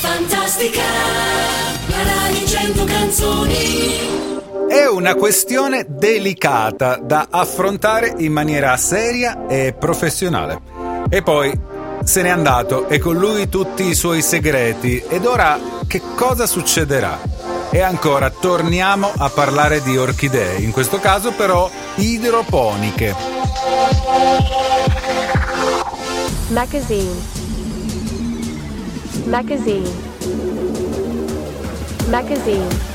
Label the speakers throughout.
Speaker 1: Fantastica, la Rai 100 canzoni.
Speaker 2: È una questione delicata da affrontare in maniera seria e professionale. E poi se n'è andato e con lui tutti i suoi segreti. Ed ora che cosa succederà? E ancora torniamo a parlare di orchidee, in questo caso però idroponiche.
Speaker 3: Magazine. Magazine. Magazine.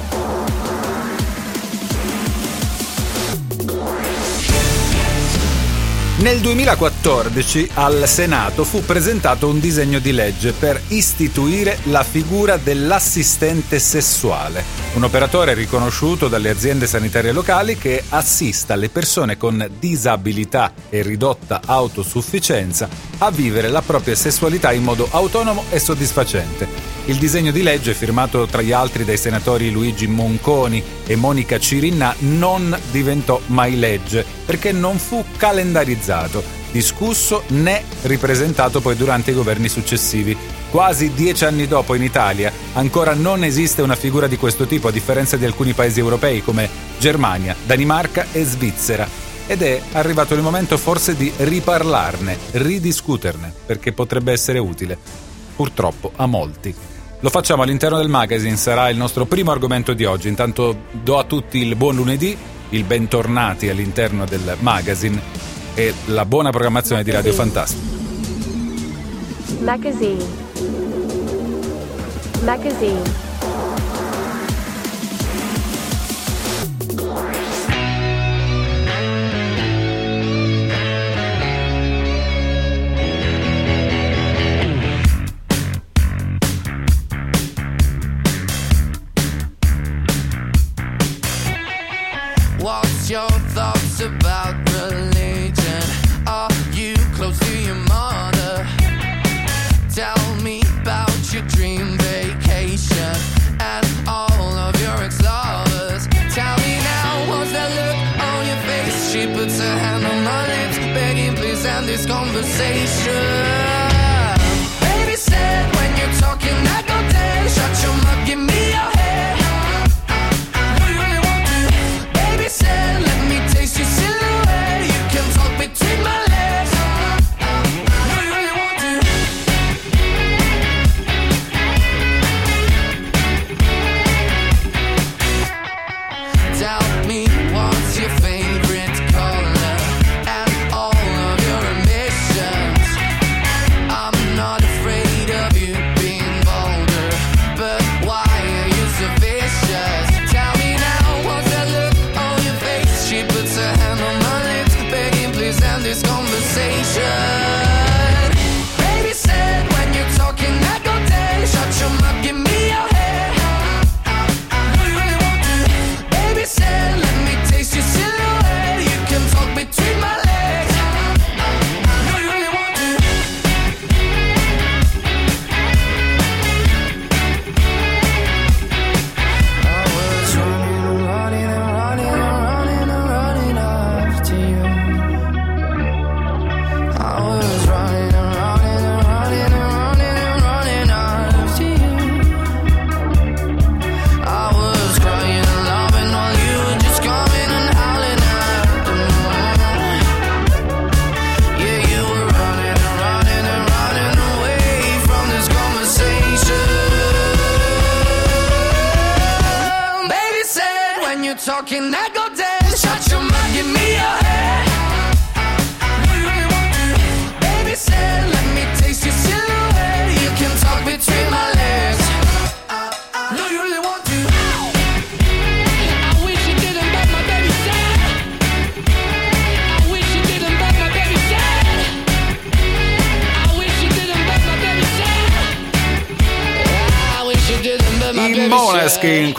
Speaker 2: Nel 2014 al Senato fu presentato un disegno di legge per istituire la figura dell'assistente sessuale, un operatore riconosciuto dalle aziende sanitarie locali che assista le persone con disabilità e ridotta autosufficienza a vivere la propria sessualità in modo autonomo e soddisfacente. Il disegno di legge, firmato tra gli altri dai senatori Luigi Monconi e Monica Cirinna, non diventò mai legge perché non fu calendarizzato, discusso né ripresentato poi durante i governi successivi. Quasi dieci anni dopo in Italia ancora non esiste una figura di questo tipo a differenza di alcuni paesi europei come Germania, Danimarca e Svizzera ed è arrivato il momento forse di riparlarne, ridiscuterne, perché potrebbe essere utile, purtroppo a molti. Lo facciamo all'interno del magazine, sarà il nostro primo argomento di oggi. Intanto do a tutti il buon lunedì, il bentornati all'interno del magazine e la buona programmazione di Radio Fantastica.
Speaker 3: Magazine. Magazine.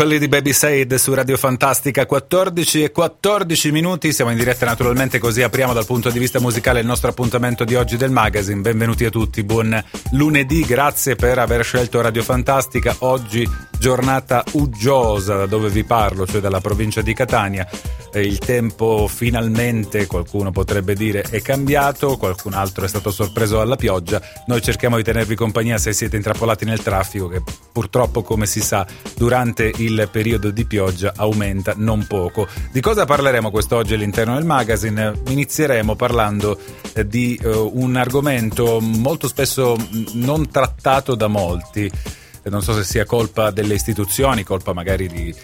Speaker 2: Quelli di Baby Said su Radio Fantastica 14 e 14 minuti, siamo in diretta naturalmente così apriamo dal punto di vista musicale il nostro appuntamento di oggi del magazine, benvenuti a tutti, buon lunedì, grazie per aver scelto Radio Fantastica, oggi giornata uggiosa da dove vi parlo, cioè dalla provincia di Catania, Eh, il tempo finalmente, qualcuno potrebbe dire, è cambiato, qualcun altro è stato sorpreso dalla pioggia, noi cerchiamo di tenervi compagnia se siete intrappolati nel traffico che purtroppo come si sa durante il periodo di pioggia aumenta non poco. Di cosa parleremo quest'oggi all'interno del magazine? Inizieremo parlando eh, di eh, un argomento molto spesso mh, non trattato da molti. Non so se sia colpa delle istituzioni, colpa magari di,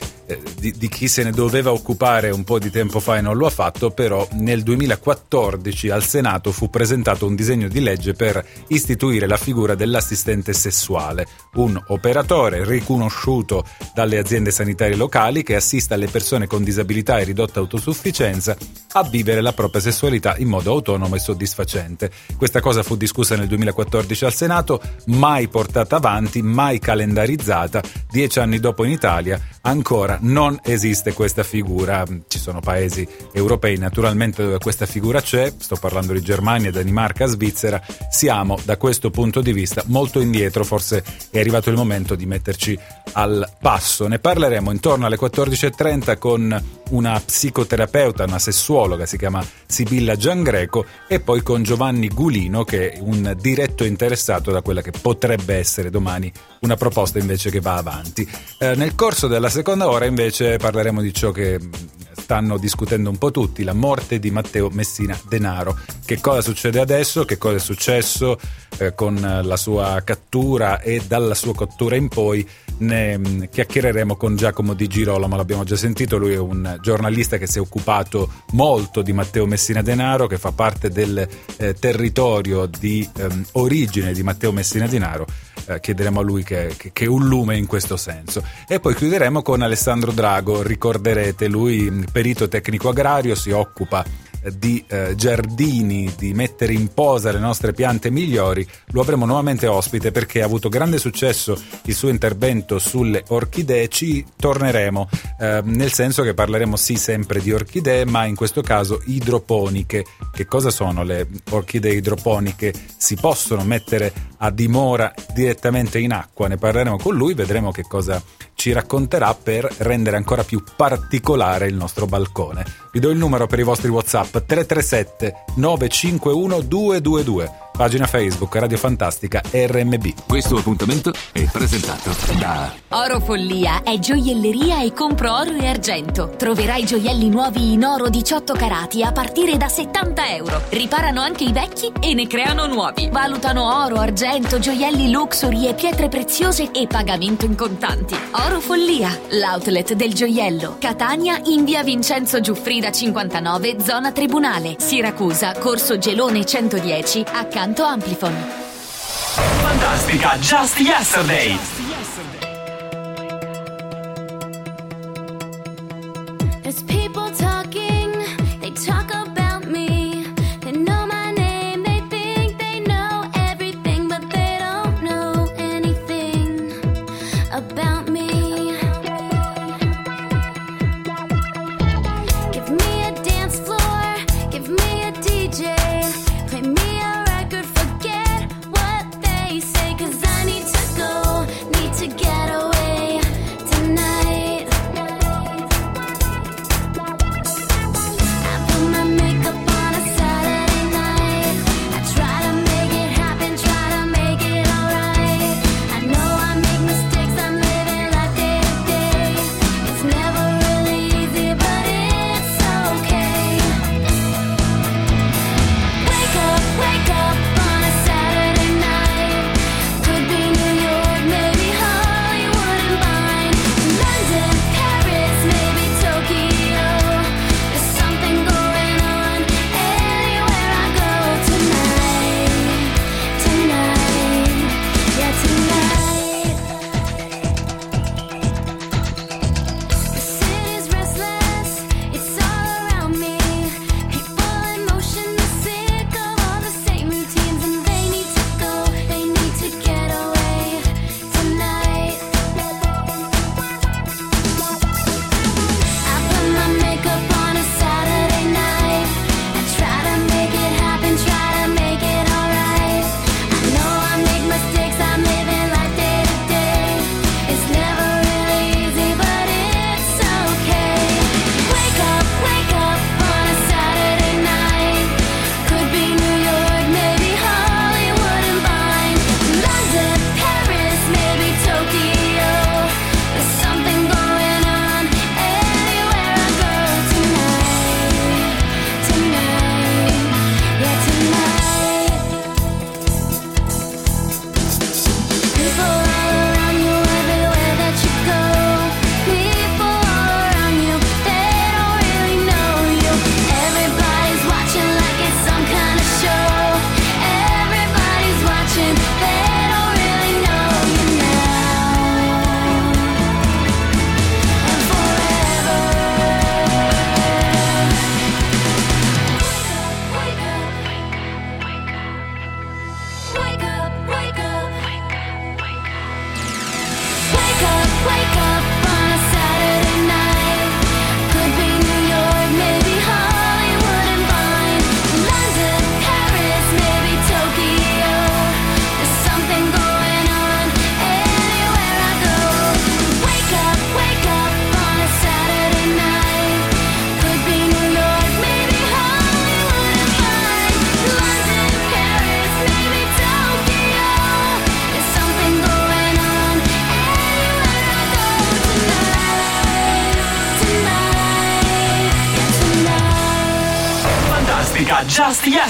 Speaker 2: di- di chi se ne doveva occupare un po' di tempo fa e non lo ha fatto, però nel 2014 al Senato fu presentato un disegno di legge per istituire la figura dell'assistente sessuale, un operatore riconosciuto dalle aziende sanitarie locali che assista le persone con disabilità e ridotta autosufficienza a vivere la propria sessualità in modo autonomo e soddisfacente. Questa cosa fu discussa nel 2014 al Senato, mai portata avanti, mai calendarizzata. Dieci anni dopo in Italia ancora non esiste questa figura. Ci sono paesi europei naturalmente dove questa figura c'è, sto parlando di Germania, Danimarca, Svizzera. Siamo da questo punto di vista molto indietro, forse è arrivato il momento di metterci al passo. Ne parleremo intorno alle 14.30 con una psicoterapeuta, una sessuologa, si chiama Sibilla Giangreco, e poi con Giovanni Gulino, che è un diretto interessato da quella che potrebbe essere domani una proposta invece che va avanti. Eh, nel corso della seconda ora invece parleremo di ciò che mh, stanno discutendo un po' tutti, la morte di Matteo Messina Denaro. Che cosa succede adesso? Che cosa è successo eh, con la sua cattura e dalla sua cattura in poi? Ne mh, chiacchiereremo con Giacomo Di Girolamo, l'abbiamo già sentito, lui è un giornalista che si è occupato molto di Matteo Messina Denaro, che fa parte del eh, territorio di ehm, origine di Matteo Messina Denaro. Eh, chiederemo a lui che, che, che un lume in questo senso. E poi chiuderemo con Alessandro Drago, ricorderete, lui mh, perito tecnico agrario, si occupa di eh, giardini, di mettere in posa le nostre piante migliori, lo avremo nuovamente ospite perché ha avuto grande successo il suo intervento sulle orchidee. Ci torneremo, eh, nel senso che parleremo sì sempre di orchidee, ma in questo caso idroponiche. Che cosa sono le orchidee idroponiche? Si possono mettere a dimora direttamente in acqua, ne parleremo con lui, vedremo che cosa ci racconterà per rendere ancora più particolare il nostro balcone. Vi do il numero per i vostri WhatsApp 337 951 222, pagina Facebook Radio Fantastica RMB.
Speaker 4: Questo appuntamento è presentato da
Speaker 5: Oro Follia è gioielleria e compro oro e argento. Troverai gioielli nuovi in oro 18 carati a partire da 70 euro. Riparano anche i vecchi e ne creano nuovi. Valutano oro, argento, gioielli luxury e pietre preziose e pagamento in contanti. Oro Follia, l'outlet del gioiello. Catania in via Vincenzo Giuffrida 59, zona Tribunale. Siracusa, corso Gelone 110, accanto Amplifon.
Speaker 6: Fantastica Just Yesterday.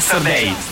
Speaker 2: Amsterdam.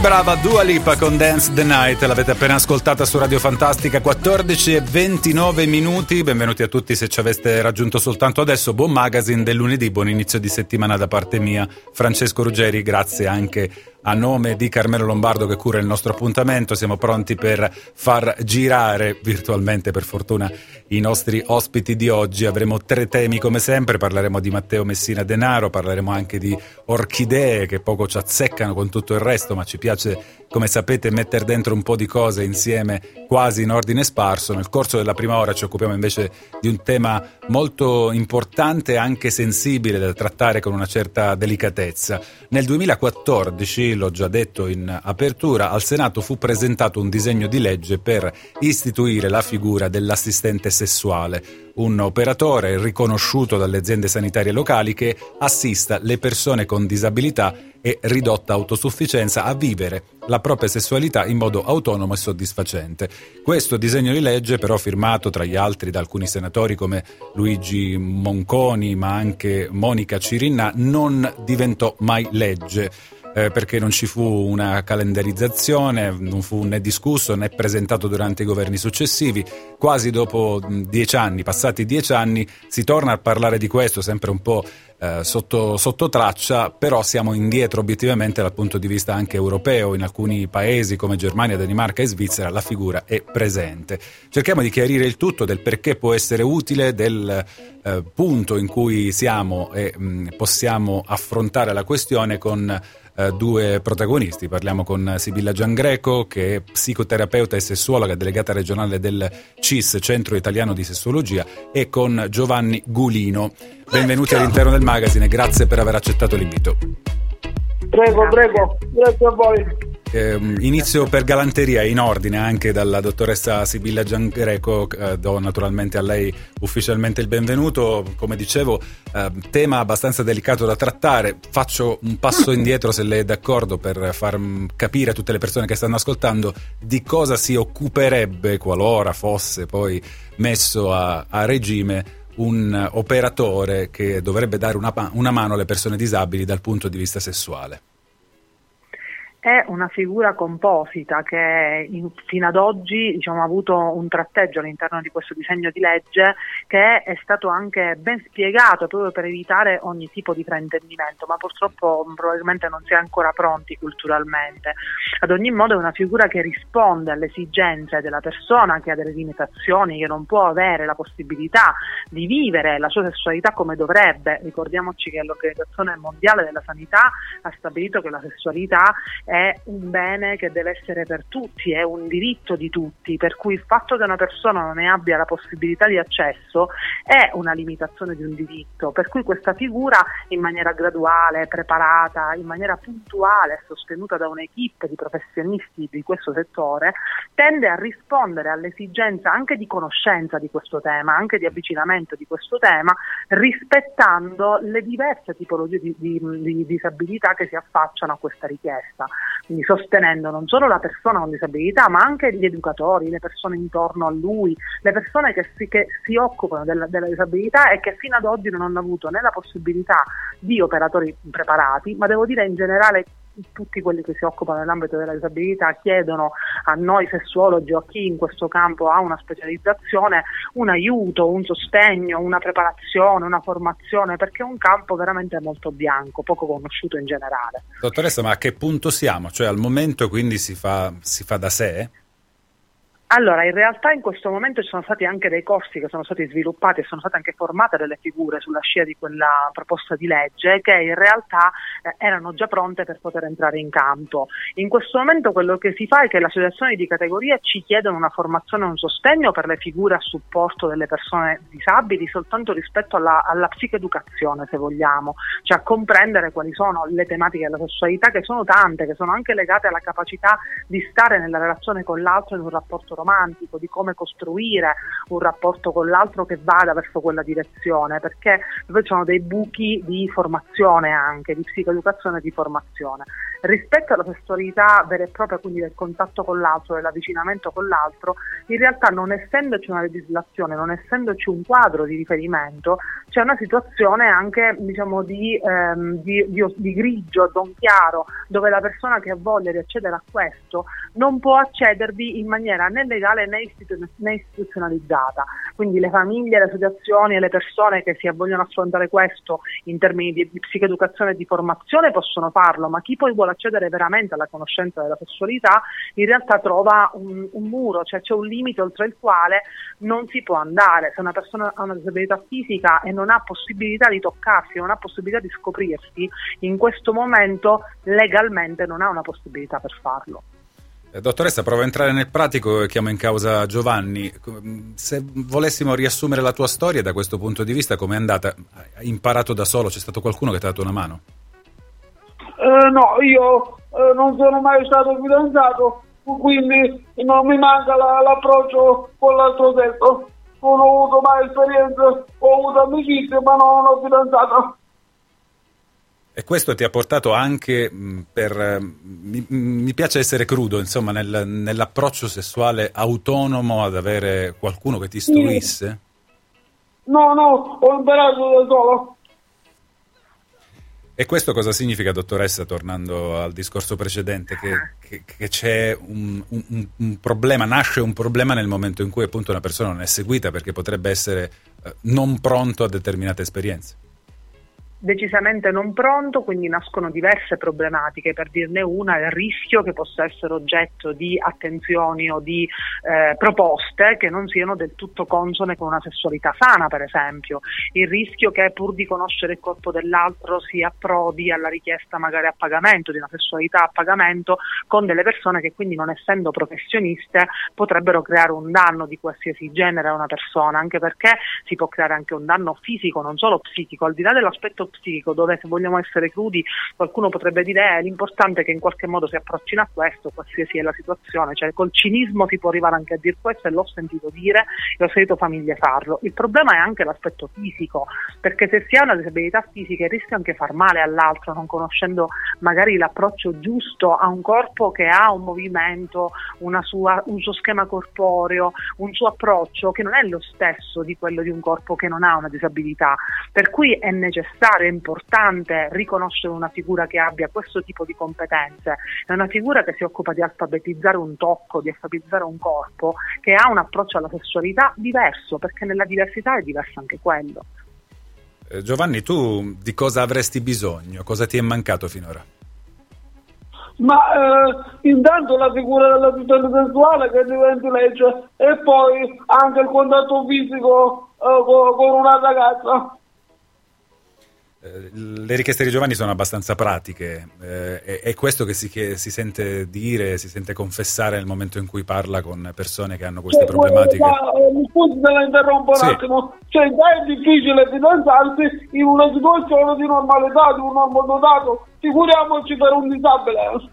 Speaker 2: Brava Dua Lipa con Dance the Night, l'avete appena ascoltata su Radio Fantastica 14 e 29 minuti. Benvenuti a tutti se ci aveste raggiunto soltanto adesso. Buon magazine del lunedì, buon inizio di settimana da parte mia. Francesco Ruggeri, grazie anche a nome di Carmelo Lombardo che cura il nostro appuntamento. Siamo pronti per far girare virtualmente, per fortuna, i nostri ospiti di oggi. Avremo tre temi come sempre, parleremo di Matteo Messina Denaro, parleremo anche di orchidee che poco ci azzeccano con tutto il resto, ma ci piace come sapete mettere dentro un po' di cose insieme quasi in ordine sparso. Nel corso della prima ora ci occupiamo invece di un tema molto importante e anche sensibile da trattare con una certa delicatezza. Nel 2014, l'ho già detto in apertura, al Senato fu presentato un disegno di legge per istituire la figura dell'assistente sessuale, un operatore riconosciuto dalle aziende sanitarie locali che assista le persone con disabilità e ridotta autosufficienza a vivere la propria sessualità in modo autonomo e soddisfacente. Questo disegno di legge, però firmato tra gli altri da alcuni senatori come Luigi Monconi, ma anche Monica Cirinna, non diventò mai legge. Eh, perché non ci fu una calendarizzazione, non fu né discusso né presentato durante i governi successivi. Quasi dopo dieci anni, passati dieci anni, si torna a parlare di questo, sempre un po' eh, sotto, sotto traccia, però siamo indietro obiettivamente dal punto di vista anche europeo. In alcuni paesi come Germania, Danimarca e Svizzera la figura è presente. Cerchiamo di chiarire il tutto del perché può essere utile, del eh, punto in cui siamo e mh, possiamo affrontare la questione con eh, due protagonisti. Parliamo con Sibilla Giangreco, che è psicoterapeuta e sessuologa delegata regionale del CIS, Centro Italiano di Sessuologia, e con Giovanni Gulino. Benvenuti all'interno del magazine, grazie per aver accettato l'invito.
Speaker 6: Prego, prego, grazie a voi.
Speaker 2: Eh, inizio per galanteria in ordine anche dalla dottoressa Sibilla Giangreco, eh, do naturalmente a lei ufficialmente il benvenuto. Come dicevo, eh, tema abbastanza delicato da trattare. Faccio un passo indietro se lei è d'accordo per far mm, capire a tutte le persone che stanno ascoltando di cosa si occuperebbe qualora fosse poi messo a, a regime un operatore che dovrebbe dare una, una mano alle persone disabili dal punto di vista sessuale.
Speaker 6: È una figura composita che in- fino ad oggi diciamo, ha avuto un tratteggio all'interno di questo disegno di legge che è stato anche ben spiegato proprio per evitare ogni tipo di fraintendimento, ma purtroppo probabilmente non si è ancora pronti culturalmente. Ad ogni modo è una figura che risponde alle esigenze della persona che ha delle limitazioni, che non può avere la possibilità di vivere la sua sessualità come dovrebbe. Ricordiamoci che l'Organizzazione Mondiale della Sanità ha stabilito che la sessualità è un bene che deve essere per tutti, è un diritto di tutti, per cui il fatto che una persona non ne abbia la possibilità di accesso è una limitazione di un diritto, per cui questa figura in maniera graduale, preparata, in maniera puntuale, sostenuta da un'equipe di professionisti di questo settore, tende a rispondere all'esigenza anche di conoscenza di questo tema, anche di avvicinamento di questo tema, rispettando le diverse tipologie di, di- di disabilità che si affacciano a questa richiesta. Quindi sostenendo non solo la persona con disabilità, ma anche gli educatori, le persone intorno a lui, le persone che si, che si occupano della, della disabilità e che fino ad oggi non hanno avuto né la possibilità di operatori preparati, ma devo dire in generale tutti quelli che si occupano nell'ambito della disabilità chiedono a noi sessuologi o a chi in questo campo ha una specializzazione un aiuto, un sostegno, una preparazione, una formazione, perché è un campo veramente molto bianco, poco conosciuto in generale.
Speaker 2: Dottoressa, ma a che punto siamo? Cioè al momento quindi si fa, si fa da sé?
Speaker 6: Allora, in realtà in questo momento ci sono stati anche dei corsi che sono stati sviluppati e sono state anche formate delle figure sulla scia di quella proposta di legge che in realtà eh, erano già pronte per poter entrare in campo. In questo momento quello che si fa è che le associazioni di categoria ci chiedono una formazione e un sostegno per le figure a supporto delle persone disabili soltanto rispetto alla, alla psicoeducazione, se vogliamo, cioè a comprendere quali sono le tematiche della sessualità che sono tante, che sono anche legate alla capacità di stare nella relazione con l'altro in un rapporto romantico, di come costruire un rapporto con l'altro che vada verso quella direzione, perché poi ci sono dei buchi di formazione anche, di psicoeducazione e di formazione. Rispetto alla sessualità vera e propria, quindi del contatto con l'altro, dell'avvicinamento con l'altro, in realtà non essendoci una legislazione, non essendoci un quadro di riferimento, c'è una situazione anche diciamo, di, ehm, di, di- di grigio, non chiaro, dove la persona che ha voglia di accedere a questo non può accedervi in maniera né legale né, istitu- né istituzionalizzata. Quindi le famiglie, le associazioni e le persone che si vogliono affrontare questo in termini di, di psicoeducazione e di formazione possono farlo, ma chi poi vuole accedere veramente alla conoscenza della sessualità in realtà trova un, un muro, cioè c'è un limite oltre il quale non si può andare. Se una persona ha una disabilità fisica e non ha possibilità di toccarsi, non ha possibilità di scoprirsi, in questo momento legalmente non ha una possibilità per farlo.
Speaker 2: Eh, Dottoressa, provo a entrare nel pratico e chiamo in causa Giovanni. Com- Se volessimo riassumere la tua storia da questo punto di vista, come è andata? Hai imparato da solo? C'è stato qualcuno che ti ha dato una mano?
Speaker 7: Eh, no, io eh, non sono mai stato fidanzato, quindi non mi manca la- l'approccio con l'altro sesso. Non ho avuto mai esperienze, ho avuto amicizie, ma non ho fidanzato.
Speaker 2: E questo ti ha portato anche mh, per... eh, Mi, mi piace essere crudo, insomma, nel- nell'approccio sessuale autonomo ad avere qualcuno che ti istruisse?
Speaker 7: No, no, ho imparato da solo.
Speaker 2: E questo cosa significa, dottoressa, tornando al discorso precedente, che, che- che c'è un, un- un problema, nasce un problema nel momento in cui appunto una persona non è seguita perché potrebbe essere eh, non pronto a determinate esperienze?
Speaker 6: Decisamente non pronto, quindi nascono diverse problematiche, per dirne una il rischio che possa essere oggetto di attenzioni o di eh, proposte che non siano del tutto consone con una sessualità sana, per esempio, il rischio che pur di conoscere il corpo dell'altro si approdi alla richiesta magari a pagamento, di una sessualità a pagamento, con delle persone che quindi non essendo professioniste potrebbero creare un danno di qualsiasi genere a una persona, anche perché si può creare anche un danno fisico, non solo psichico, al di là dell'aspetto psichico, dove se vogliamo essere crudi qualcuno potrebbe dire eh, l'importante è che in qualche modo si approccino a questo, qualsiasi è la situazione, cioè col cinismo si può arrivare anche a dire questo e l'ho sentito dire e ho sentito famiglie farlo. Il problema è anche l'aspetto fisico, perché se si ha una disabilità fisica il rischio anche far male all'altro, non conoscendo magari l'approccio giusto a un corpo che ha un movimento, sua- un suo schema corporeo, un suo approccio che non è lo stesso di quello di un corpo che non ha una disabilità. Per cui è necessario, è importante riconoscere una figura che abbia questo tipo di competenze, è una figura che si occupa di alfabetizzare un tocco, di alfabetizzare un corpo, che ha un approccio alla sessualità diverso, perché nella diversità è diverso anche quello.
Speaker 2: Eh, Giovanni, tu di cosa avresti bisogno? Cosa ti è mancato finora?
Speaker 7: Ma eh, intanto la figura dell'assistente sessuale che diventi legge e poi anche il contatto fisico eh, co- con una ragazza.
Speaker 2: Eh, Le richieste di Giovanni sono abbastanza pratiche, eh, è, questo che si, che si sente dire, si sente confessare nel momento in cui parla con persone che hanno queste
Speaker 7: Cioè,
Speaker 2: problematiche.
Speaker 7: eh, Mi scusi se la interrompo un
Speaker 2: Sì.
Speaker 7: attimo. Cioè, già è difficile fidanzarsi in una situazione di normalità, di un uomo dotato. Figuriamoci per un disabile.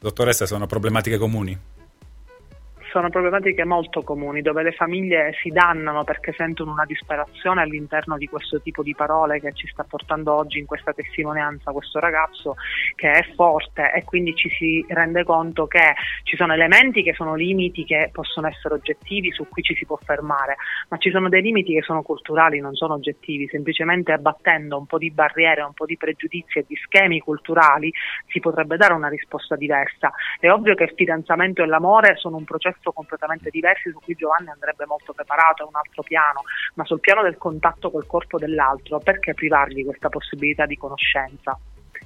Speaker 2: Dottoressa, sono problematiche comuni?
Speaker 6: Sono problematiche molto comuni dove le famiglie si dannano perché sentono una disperazione all'interno di questo tipo di parole che ci sta portando oggi in questa testimonianza questo ragazzo che è forte e quindi ci si rende conto che ci sono elementi che sono limiti che possono essere oggettivi su cui ci si può fermare, ma ci sono dei limiti che sono culturali, non sono oggettivi, semplicemente abbattendo un po' di barriere, un po' di pregiudizi e di schemi culturali si potrebbe dare una risposta diversa. È ovvio che il fidanzamento e l'amore sono un processo completamente diversi su cui Giovanni andrebbe molto preparato, è un altro piano, ma sul piano del contatto col corpo dell'altro, perché privargli questa possibilità di conoscenza?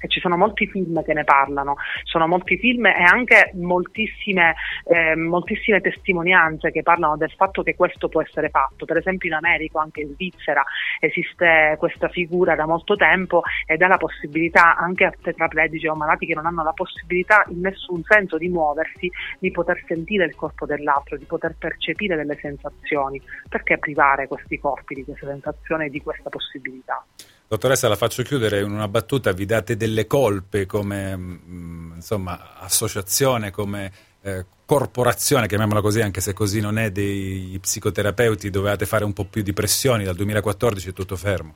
Speaker 6: E ci sono molti film che ne parlano, sono molti film e anche moltissime, eh, moltissime testimonianze che parlano del fatto che questo può essere fatto. Per esempio in America, anche in Svizzera, esiste questa figura da molto tempo ed è la possibilità anche a tetraplegici o malati che non hanno la possibilità in nessun senso di muoversi, di poter sentire il corpo dell'altro, di poter percepire delle sensazioni. Perché privare questi corpi di queste sensazioni e di questa possibilità?
Speaker 2: Dottoressa, la faccio chiudere in una battuta, vi date delle colpe come mm, insomma, associazione, come eh, corporazione, chiamiamola così, anche se così non è, dei psicoterapeuti, dovevate fare un po' più di pressioni, dal 2014 è tutto fermo.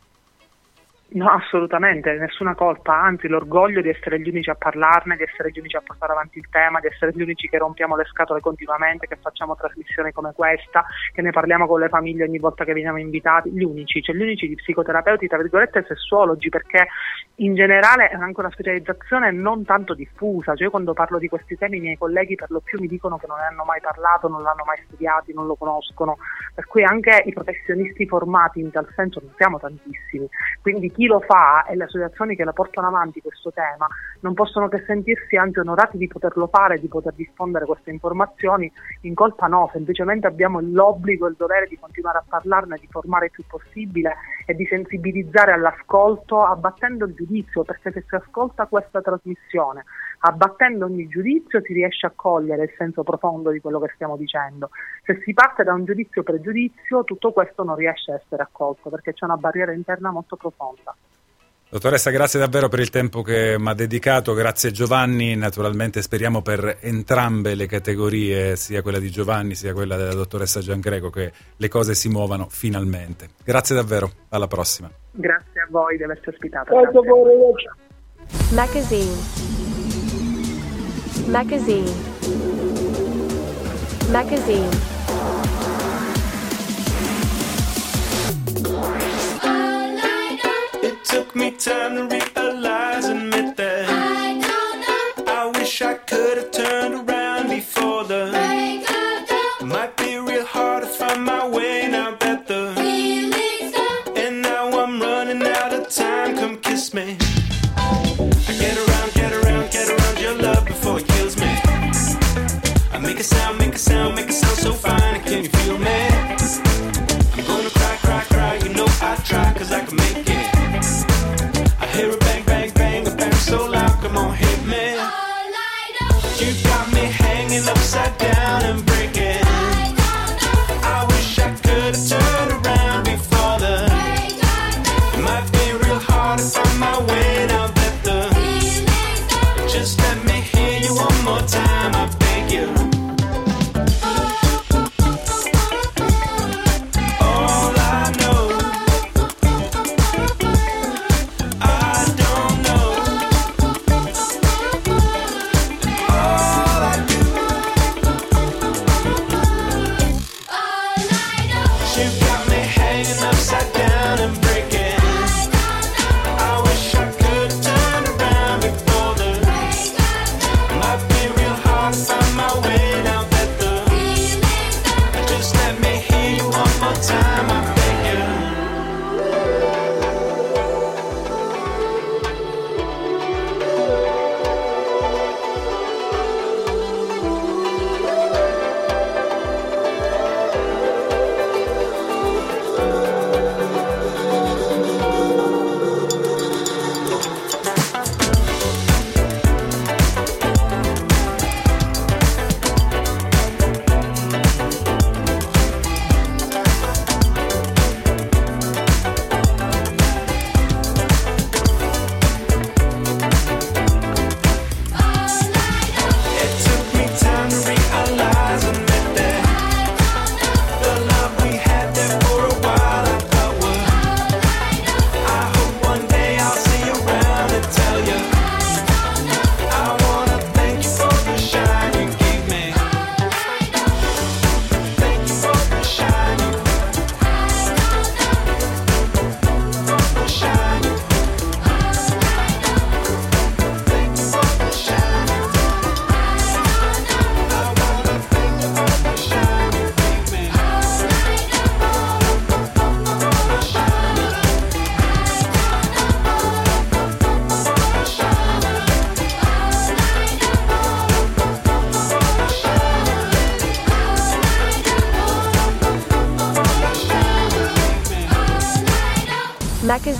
Speaker 6: No, assolutamente, nessuna colpa, anzi l'orgoglio di essere gli unici a parlarne, di essere gli unici a portare avanti il tema, di essere gli unici che rompiamo le scatole continuamente, che facciamo trasmissioni come questa, che ne parliamo con le famiglie ogni volta che veniamo invitati, gli unici, cioè gli unici di psicoterapeuti, tra virgolette, sessuologi, perché in generale è anche una specializzazione non tanto diffusa, cioè io quando parlo di questi temi i miei colleghi per lo più mi dicono che non ne hanno mai parlato, non l'hanno mai studiati, non lo conoscono, per cui anche i professionisti formati in tal senso non siamo tantissimi, quindi chi lo fa e le associazioni che la portano avanti questo tema non possono che sentirsi anzi onorati di poterlo fare, di poter diffondere queste informazioni, in colpa no, semplicemente abbiamo l'obbligo e il dovere di continuare a parlarne, di formare il più possibile e di sensibilizzare all'ascolto abbattendo il giudizio, perché se si ascolta questa trasmissione abbattendo ogni giudizio si riesce a cogliere il senso profondo di quello che stiamo dicendo. Se si parte da un giudizio pregiudizio, tutto questo non riesce a essere accolto perché c'è una barriera interna molto profonda.
Speaker 2: Dottoressa, grazie davvero per il tempo che mi ha dedicato, grazie Giovanni, naturalmente speriamo per entrambe le categorie, sia quella di Giovanni sia quella della dottoressa Giangreco, che le cose si muovano finalmente. Grazie davvero, alla prossima.
Speaker 6: Grazie a voi di averci ospitato.
Speaker 7: Grazie.
Speaker 3: Magazine. Magazine. Magazine.
Speaker 1: It took me time to realize, admit make a sound so fine. Can you feel me? I'm gonna cry, cry, cry. You know I try, cause I can make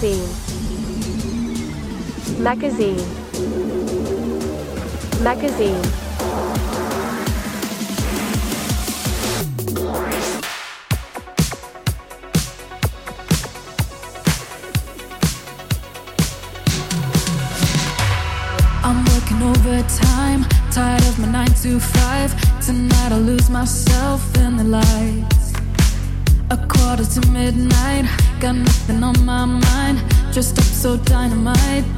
Speaker 3: Magazine. Magazine.
Speaker 8: So dynamite.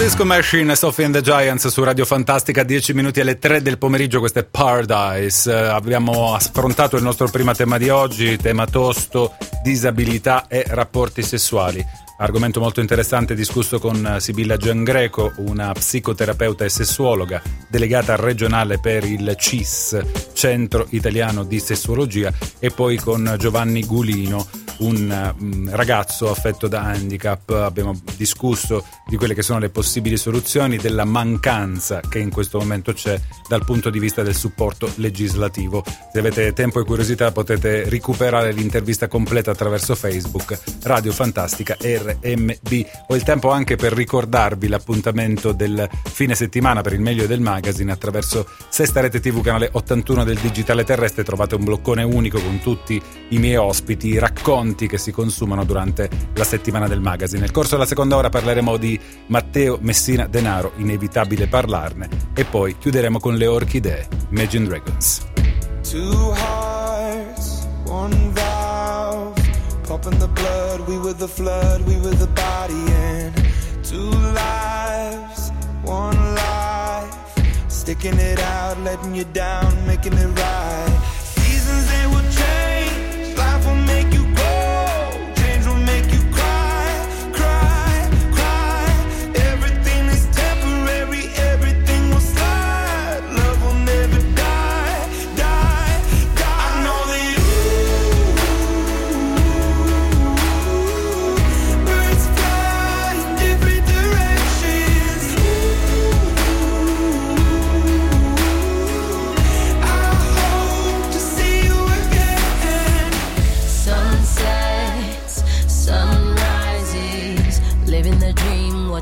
Speaker 2: Disco Machine, Sophie and the Giants su Radio Fantastica, 10 minuti alle 3 del pomeriggio, questo è Paradise. Eh, abbiamo affrontato il nostro primo tema di oggi, tema tosto, disabilità e rapporti sessuali. Argomento molto interessante discusso con eh, Sibilla Giangreco, una psicoterapeuta e sessuologa delegata regionale per il CIS, Centro Italiano di Sessuologia, e poi con Giovanni Gulino, un mm, ragazzo affetto da handicap. Abbiamo discusso di quelle che sono le possibili soluzioni, della mancanza che in questo momento c'è dal punto di vista del supporto legislativo. Se avete tempo e curiosità potete recuperare l'intervista completa attraverso Facebook, Radio Fantastica RMB. Ho il tempo anche per ricordarvi l'appuntamento del fine settimana per il meglio del magazine attraverso Sesta Rete TV canale 81 del Digitale Terrestre. Trovate un bloccone unico con tutti i miei ospiti, racconti che si consumano durante la settimana del magazine. Nel corso della seconda ora parleremo di Matteo Messina Denaro, inevitabile parlarne, e poi chiuderemo con le orchidee, Imagine Dragons.
Speaker 9: Two hearts, one valve. Pumping the blood, we were the flood, we were the body, and two lives, one life. Sticking it out, letting you down, making it right.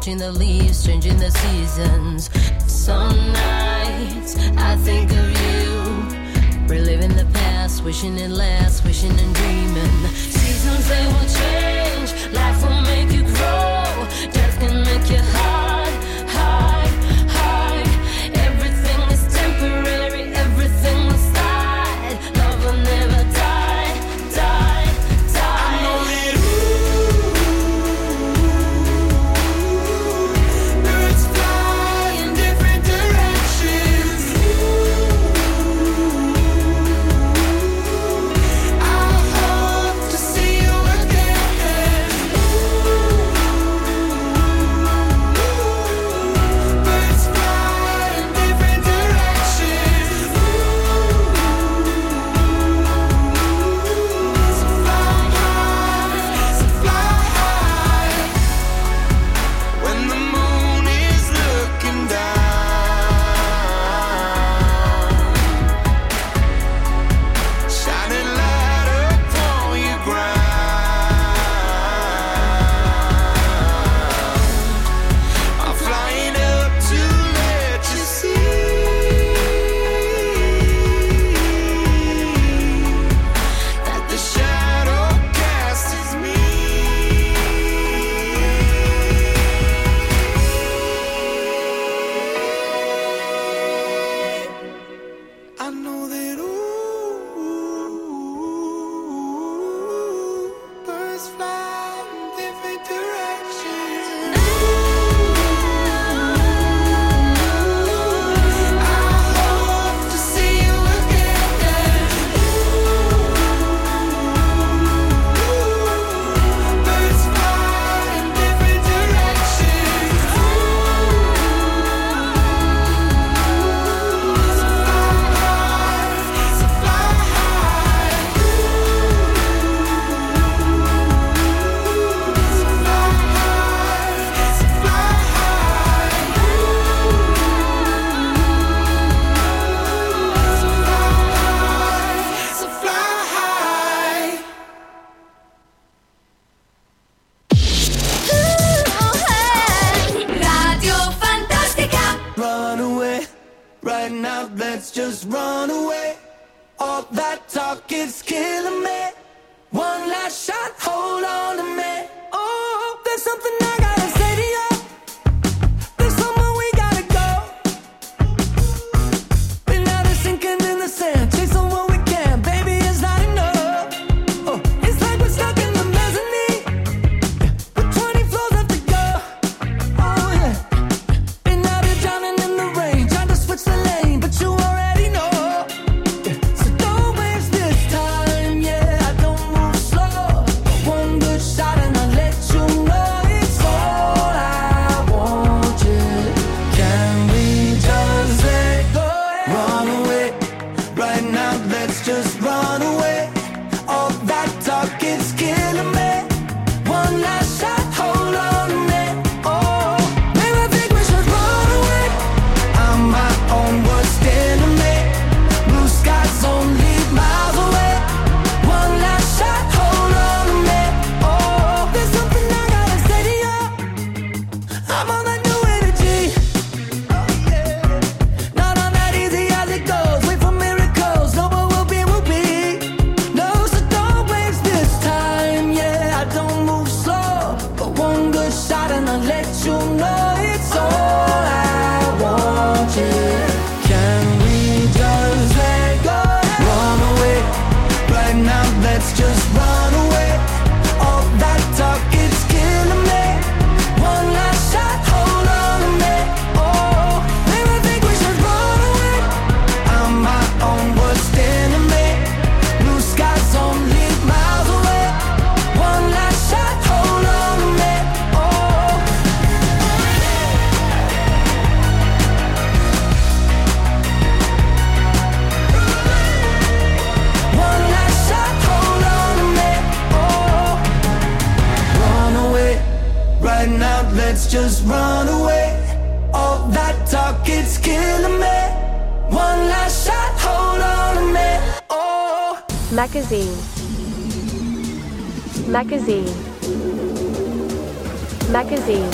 Speaker 10: watching the leaves changing the seasons. Some nights I think of you, reliving the past, wishing it lasts, wishing and dreaming. Seasons they will change, life will make you grow, death can make you.
Speaker 3: Magazine. Magazine. Magazine.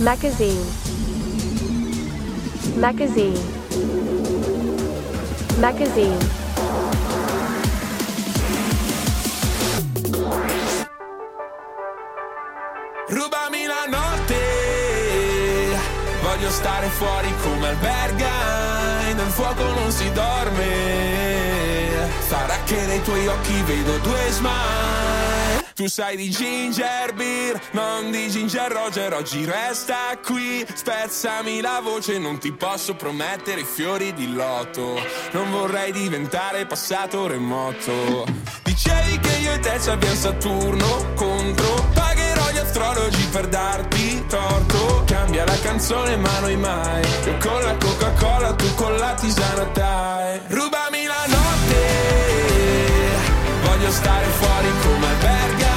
Speaker 3: Magazine. Magazine. Magazine.
Speaker 9: Rubami la notte, voglio stare fuori come alberga nel fuoco non si dorme. Sarà che nei tuoi occhi vedo due smile. Tu sai di ginger beer, non di ginger roger, oggi resta qui. Spezzami la voce, non ti posso promettere fiori di lotto. Non vorrei diventare passato remoto. Dicevi che io e te ci abbiamo Saturno contro. Pagherò gli astrologi per darti torto. Cambia la canzone, ma noi mai. Io con la Coca-Cola, tu con la tisana, dai. Rubami la notte. Voglio stare fuori come alberga.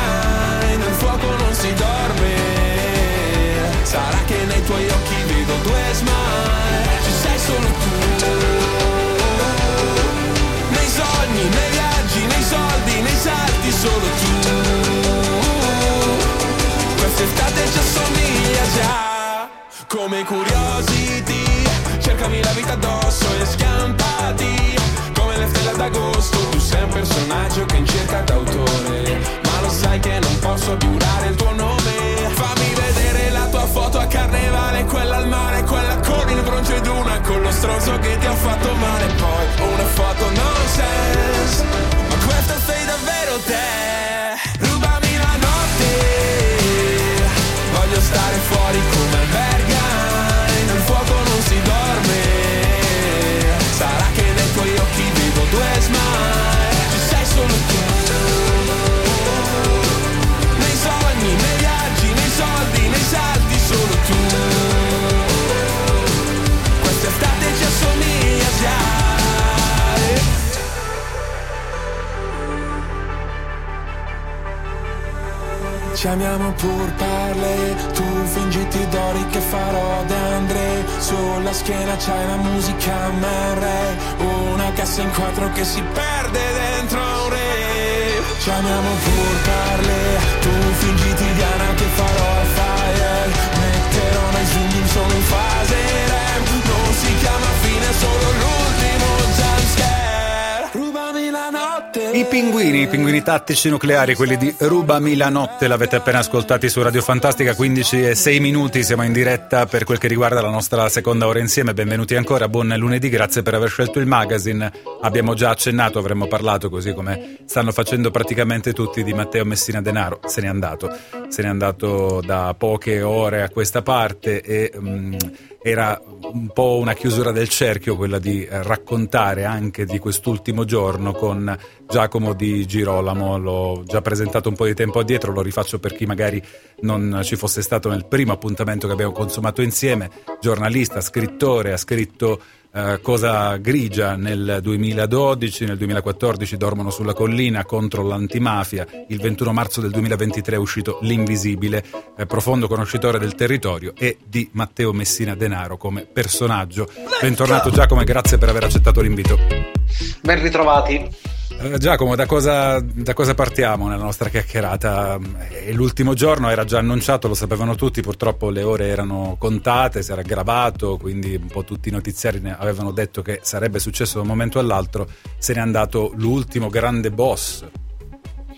Speaker 9: Nel fuoco non si dorme. Sarà che nei tuoi occhi vedo due smile. Ci sei solo tu. Nei sogni, nei viaggi, nei soldi, nei salti, solo tu. Come curiosity. Cercami la vita addosso e schiampati. Come le stelle d'agosto Tu sei un personaggio che in cerca d'autore. Ma lo sai che non posso dare il tuo nome. Fammi vedere la tua foto a carnevale Quella al mare, quella con il bronzo ed una Con lo stronzo che ti ha fatto male. Poi una foto nonsense Ma questa sei davvero te Ci amiamo pur parle, tu fingiti d'ori che farò De André. Sulla schiena c'hai la musica MR Una cassa in quattro che si perde dentro un re. Ci amiamo pur parle, tu fingiti Diana che farò fire Metterò nei zoom solo in fase rem Non si chiama fine, solo l'ultimo
Speaker 2: I pinguini, i pinguini tattici nucleari, quelli di Rubami la notte, l'avete appena ascoltati su Radio Fantastica, 15 e 6 minuti, siamo in diretta per quel che riguarda la nostra seconda ora insieme, benvenuti ancora, buon lunedì, grazie per aver scelto il magazine, abbiamo già accennato, avremmo parlato così come stanno facendo praticamente tutti di Matteo Messina Denaro, se n'è andato, se n'è andato da poche ore a questa parte e... mm, era un po' una chiusura del cerchio quella di eh, raccontare anche di quest'ultimo giorno con Giacomo di Girolamo, l'ho già presentato un po' di tempo addietro, lo rifaccio per chi magari non ci fosse stato nel primo appuntamento che abbiamo consumato insieme, giornalista, scrittore, ha scritto eh, Cosa grigia nel 2012, nel 2014 Dormono sulla collina contro l'antimafia, il 21 marzo del 2023 è uscito L'Invisibile, eh, profondo conoscitore del territorio e di Matteo Messina Denaro come personaggio. Bentornato Giacomo e grazie per aver accettato l'invito.
Speaker 11: Ben ritrovati.
Speaker 2: Eh, Giacomo, da cosa, da cosa partiamo nella nostra chiacchierata? Eh, L'ultimo giorno era già annunciato, lo sapevano tutti, purtroppo le ore erano contate, si era aggravato, quindi un po' tutti i notiziari avevano detto che sarebbe successo da un momento all'altro, se n'è andato l'ultimo grande boss.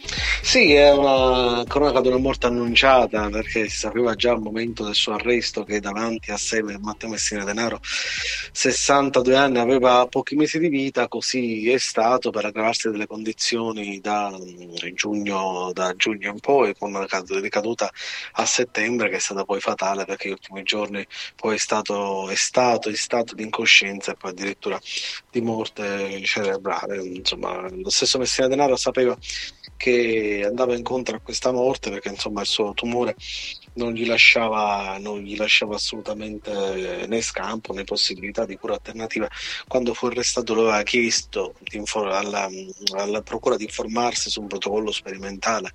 Speaker 11: Sì, è una cronaca di una morte annunciata perché si sapeva già al momento del suo arresto che davanti a sé Matteo Messina Denaro, 62 anni, aveva pochi mesi di vita, così è stato per aggravarsi delle condizioni da giugno, da giugno in poi, con una cad- ricaduta a settembre che è stata poi fatale perché gli ultimi giorni poi è stato, è stato in stato di incoscienza e poi addirittura di morte cerebrale. Insomma, lo stesso Messina Denaro sapeva che andava incontro a questa morte perché insomma il suo tumore non gli lasciava, non gli lasciava assolutamente né scampo né possibilità di cura alternativa. Quando fu arrestato lo aveva chiesto infor- alla, alla procura di informarsi su un protocollo sperimentale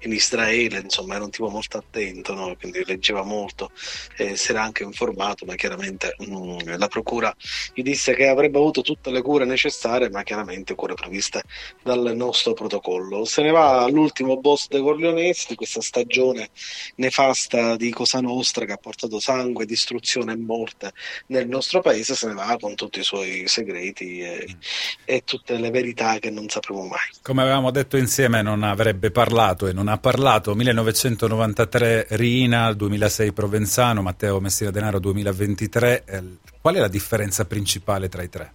Speaker 11: in Israele, insomma era un tipo molto attento, no? quindi leggeva molto, eh, si era anche informato, ma chiaramente mm, la procura gli disse che avrebbe avuto tutte le cure necessarie, ma chiaramente cure previste dal nostro protocollo. Se ne va all'ultimo boss dei Corleonesi di questa stagione nefasta terrorista di Cosa Nostra che ha portato sangue, distruzione e morte nel nostro paese se ne va con tutti i suoi segreti e, e tutte le verità che non sapremo mai.
Speaker 2: Come avevamo detto insieme, non avrebbe parlato e non ha parlato. 1993 Rina, 2006 Provenzano, Matteo Messina Denaro 2023. Eh, Qual è la differenza principale tra i tre?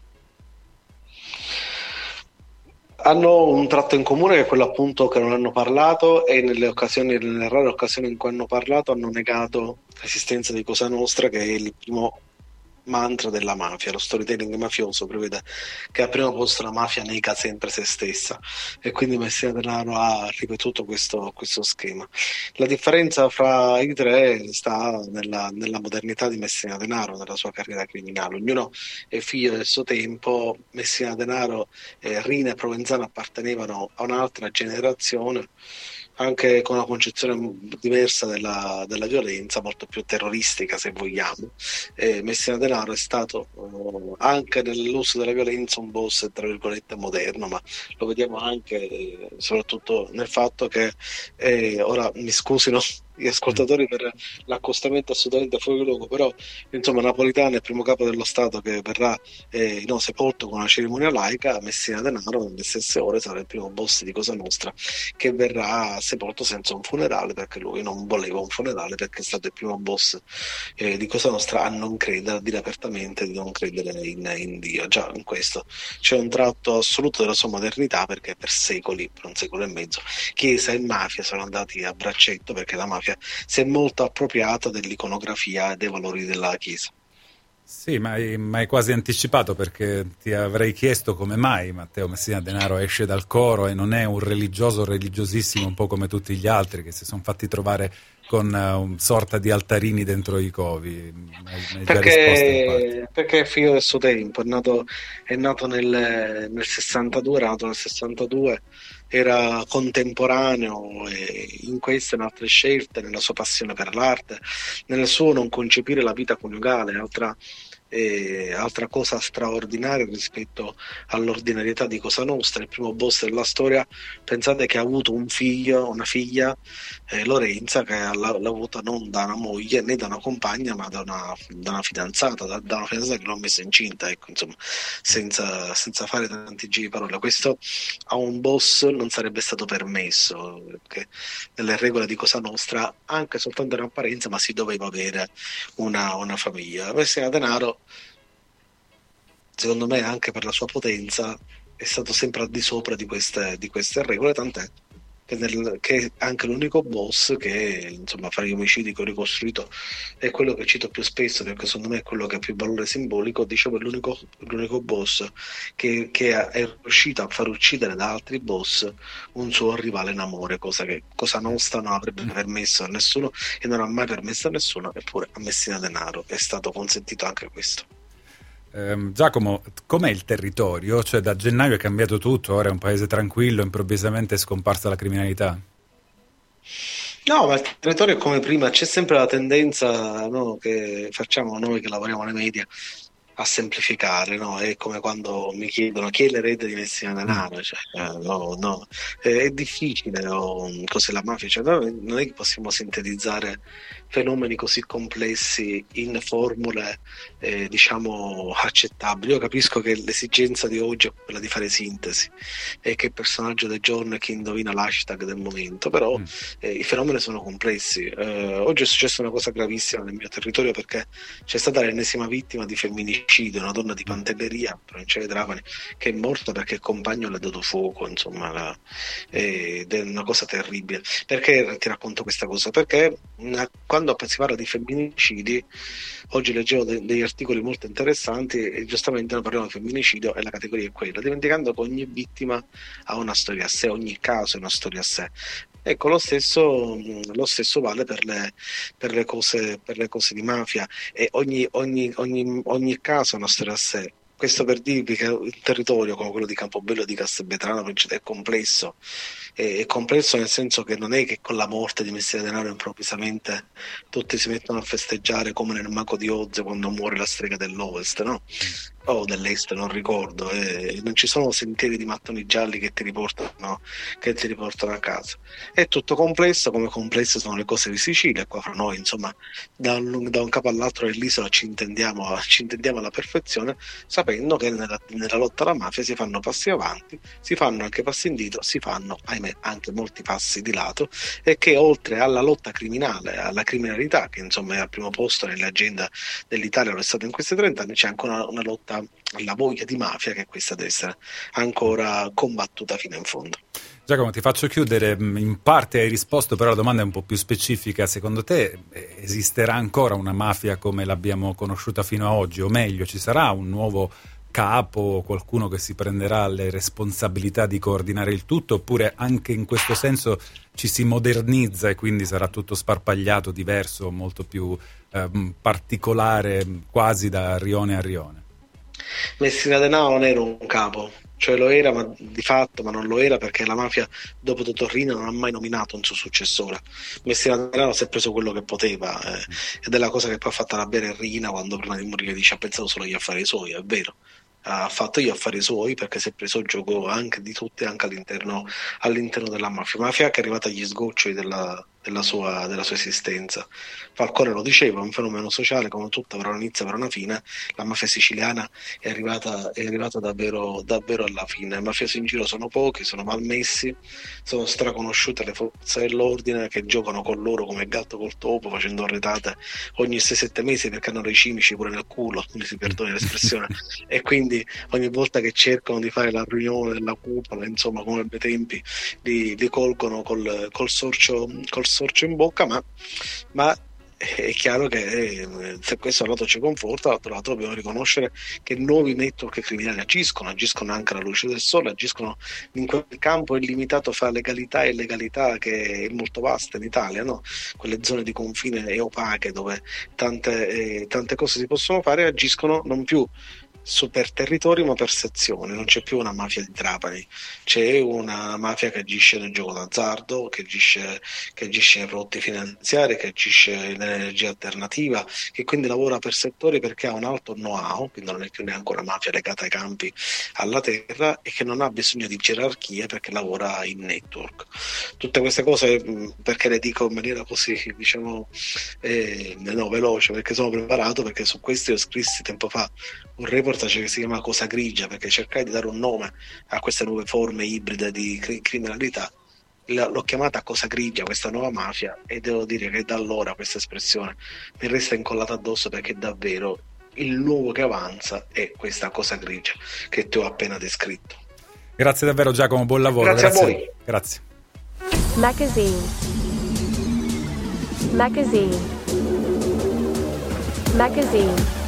Speaker 11: Hanno un tratto in comune che è quello appunto che non hanno parlato e nelle occasioni, nelle rare occasioni in cui hanno parlato hanno negato l'esistenza di Cosa Nostra che è il primo mantra della mafia. Lo storytelling mafioso prevede che al primo posto la mafia nega sempre se stessa e quindi Messina Denaro ha ripetuto questo, questo schema. La differenza fra i tre sta nella, nella modernità di Messina Denaro, nella sua carriera criminale. Ognuno è figlio del suo tempo, Messina Denaro, eh, Rina e Provenzano appartenevano a un'altra generazione anche con una concezione diversa della, della violenza, molto più terroristica se vogliamo. E Messina Denaro è stato eh, anche nell'uso della violenza un boss tra virgolette moderno, ma lo vediamo anche eh, soprattutto nel fatto che eh, ora mi scusino gli ascoltatori per l'accostamento assolutamente fuori luogo, però insomma Napolitano è il primo capo dello Stato che verrà eh, no, sepolto con una cerimonia laica, Messina Denaro nelle stesse ore sarà il primo boss di Cosa Nostra che verrà sepolto senza un funerale perché lui non voleva un funerale perché è stato il primo boss eh, di Cosa Nostra a non credere, a dire apertamente di non credere in, in Dio. Già in questo c'è un tratto assoluto della sua modernità perché per secoli, per un secolo e mezzo, Chiesa e mafia sono andati a braccetto perché la mafia si è molto appropriata dell'iconografia e dei valori della Chiesa.
Speaker 2: Sì, ma hai, ma hai quasi anticipato perché ti avrei chiesto come mai Matteo Messina Denaro esce dal coro e non è un religioso religiosissimo un po' come tutti gli altri che si sono fatti trovare con eh, un sorta di altarini dentro i covi. Hai- hai.
Speaker 11: Perché, perché è figlio del suo tempo, è nato, è nato nel, nel 62, era nato nel 62, era contemporaneo in queste e in altre scelte, nella sua passione per l'arte, nel suo non concepire la vita coniugale, altra, eh, altra cosa straordinaria rispetto all'ordinarietà di Cosa Nostra, il primo boss della storia, pensate che ha avuto un figlio, una figlia, eh, Lorenza, che l'ha, l'ha avuta non da una moglie né da una compagna, ma da una, da una fidanzata, da, da una fidanzata che l'ha messa incinta, ecco, insomma, senza, senza fare tanti giri di parole. Questo a un boss non sarebbe stato permesso, perché nelle regole di Cosa Nostra, anche soltanto in apparenza, ma si doveva avere una, una famiglia. Messina Denaro, secondo me, anche per la sua potenza, è stato sempre al di sopra di queste, di queste regole, tant'è che, nel- che anche l'unico boss che, insomma, fra gli omicidi che ho ricostruito è quello che cito più spesso, perché secondo me è quello che ha più valore simbolico, dicevo, è l'unico, l'unico boss che, che è riuscito a far uccidere da altri boss un suo rivale in amore, cosa che Cosa Nostra non avrebbe permesso a nessuno e non ha mai permesso a nessuno, eppure a Messina Denaro è stato consentito anche questo.
Speaker 2: Ehm, Giacomo, com'è il territorio? Cioè da gennaio è cambiato tutto, ora è un paese tranquillo, improvvisamente è scomparsa la criminalità.
Speaker 11: No, ma il territorio è come prima, c'è sempre la tendenza no, che facciamo noi che lavoriamo nei media a semplificare, no? È come quando mi chiedono chi è l'erede di Messina Denaro, cioè, eh, no, no. Eh, è difficile, o, cos'è la mafia, cioè, non è che possiamo sintetizzare fenomeni così complessi in formule, eh, diciamo, accettabili. Io capisco che l'esigenza di oggi è quella di fare sintesi e che il personaggio del giorno è chi indovina l'hashtag del momento, però eh, i fenomeni sono complessi. Eh, oggi è successa una cosa gravissima nel mio territorio perché c'è stata l'ennesima vittima di femminicidio, una donna di Pantelleria, provincia di Trapani, che è morta perché il compagno le ha dato fuoco, insomma, la- ed è una cosa terribile. Perché ti racconto questa cosa? Perché quando si parla di femminicidi, oggi leggevo de- degli articoli molto interessanti e giustamente noi parliamo di femminicidio e la categoria è quella, dimenticando che ogni vittima ha una storia a sé, ogni caso è una storia a sé. Ecco, lo stesso, lo stesso vale per le, per le cose, per le cose di mafia e ogni, ogni, ogni, ogni caso ha una storia a sé. Questo per dirvi che un territorio come quello di Campobello di Castelvetrano è complesso è, è complesso nel senso che non è che con la morte di Messina Denaro improvvisamente tutti si mettono a festeggiare come nel Mago di Oz quando muore la strega dell'Ovest, no? O dell'Est, non ricordo. e non ci sono sentieri di mattoni gialli che ti riportano, che ti riportano a casa. È tutto complesso, come complesse sono le cose di Sicilia, qua fra noi, insomma, da un, da un capo all'altro dell'isola ci intendiamo, ci intendiamo alla perfezione, sapendo che nella, nella lotta alla mafia si fanno passi avanti, si fanno anche passi indietro, si fanno, ahimè, anche molti passi di lato e che oltre alla lotta criminale, alla criminalità, che insomma è al primo posto nell'agenda dell'Italia, lo è stato in questi 30 anni, c'è anche una, una lotta alla voglia di mafia che questa deve essere ancora combattuta fino in fondo.
Speaker 2: Giacomo, ti faccio chiudere. mm, In parte hai risposto, però la domanda è un po' più specifica. Secondo te eh, esisterà ancora una mafia come l'abbiamo conosciuta fino ad oggi? O meglio, ci sarà un nuovo capo, qualcuno che si prenderà le responsabilità di coordinare il tutto? Oppure anche in questo senso ci si modernizza e quindi sarà tutto sparpagliato, diverso, molto più ehm, particolare, quasi da rione a rione?
Speaker 11: Messina Denaro non era un capo, cioè lo era ma di fatto, ma non lo era perché la mafia dopo Totorrina non ha mai nominato un suo successore. Messina Denaro si è preso quello che poteva eh, ed è la cosa che poi ha fatto arrabbiare Rina quando prima di morire dice ha pensato solo agli affari suoi, è vero. Ha fatto gli affari suoi perché si è preso il gioco anche di tutti, anche all'interno, all'interno della mafia. Mafia che è arrivata agli sgoccioli della, della sua, della sua esistenza. Falcone lo diceva, è un fenomeno sociale come tutto avrà un inizio avrà una fine. La mafia siciliana è arrivata, è arrivata davvero, davvero alla fine. I mafiosi in giro sono pochi, sono malmessi, sono straconosciute le forze dell'ordine che giocano con loro come gatto col topo, facendo arretate ogni 6-7 mesi perché hanno i cimici pure nel culo, mi si perdoni l'espressione. e quindi ogni volta che cercano di fare la riunione della cupola, insomma, come ai tempi, li, li colgono col, col sorcio, col sorcio in bocca, ma, ma è chiaro che eh, se questo lato ci conforta, dall'altro lato dobbiamo riconoscere che nuovi network criminali agiscono, agiscono anche alla luce del sole, agiscono in quel campo illimitato fra legalità e illegalità che è molto vasta in Italia, no? quelle zone di confine e opache dove tante, eh, tante cose si possono fare, agiscono non più su per territorio ma per sezioni, non c'è più una mafia di Trapani, c'è una mafia che agisce nel gioco d'azzardo, che agisce, che agisce nei prodotti finanziari, che agisce nell'energia alternativa, che quindi lavora per settori perché ha un alto know-how, quindi non è più neanche una mafia legata ai campi, alla terra e che non ha bisogno di gerarchie perché lavora in network. Tutte queste cose mh, perché le dico in maniera così, diciamo, eh, no, veloce, perché sono preparato, perché su questo io scrissi tempo fa un reportage che si chiama Cosa Grigia, perché cercai di dare un nome a queste nuove forme ibride di cri- criminalità. L- L'ho chiamata Cosa Grigia, questa nuova mafia, e devo dire che da allora questa espressione mi resta incollata addosso perché davvero il nuovo che avanza è questa Cosa Grigia che ti ho appena descritto.
Speaker 2: Grazie davvero Giacomo, buon lavoro.
Speaker 11: Grazie a voi.
Speaker 2: Grazie.
Speaker 3: Magazine. Magazine. Magazine.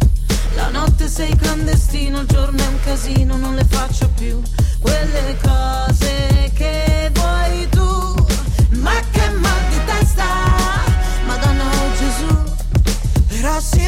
Speaker 12: La notte sei clandestino, il giorno è un casino, non le faccio più. Quelle cose che vuoi tu. Ma che mal di testa, Madonna oh Gesù.
Speaker 13: Però si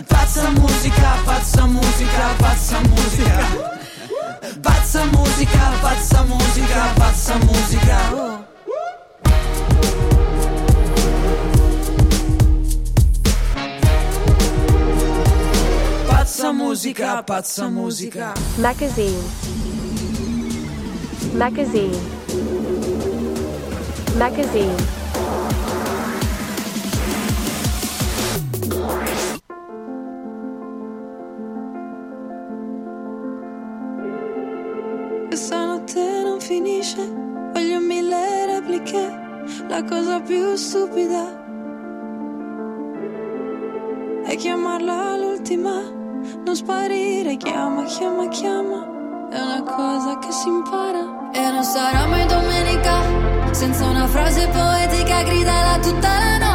Speaker 13: Pazza musica, pazza musica, pazza musica. Pazza musica, pazza musica, pazza musica. Pazza musica, pazza musica.
Speaker 14: Magazine. Magazine. Magazine.
Speaker 15: Finisce, voglio mille repliche, la cosa più stupida è chiamarla l'ultima, non sparire, chiama, chiama, chiama, è una cosa che si impara.
Speaker 8: E non sarà mai domenica senza una frase poetica gridala tutta la notte.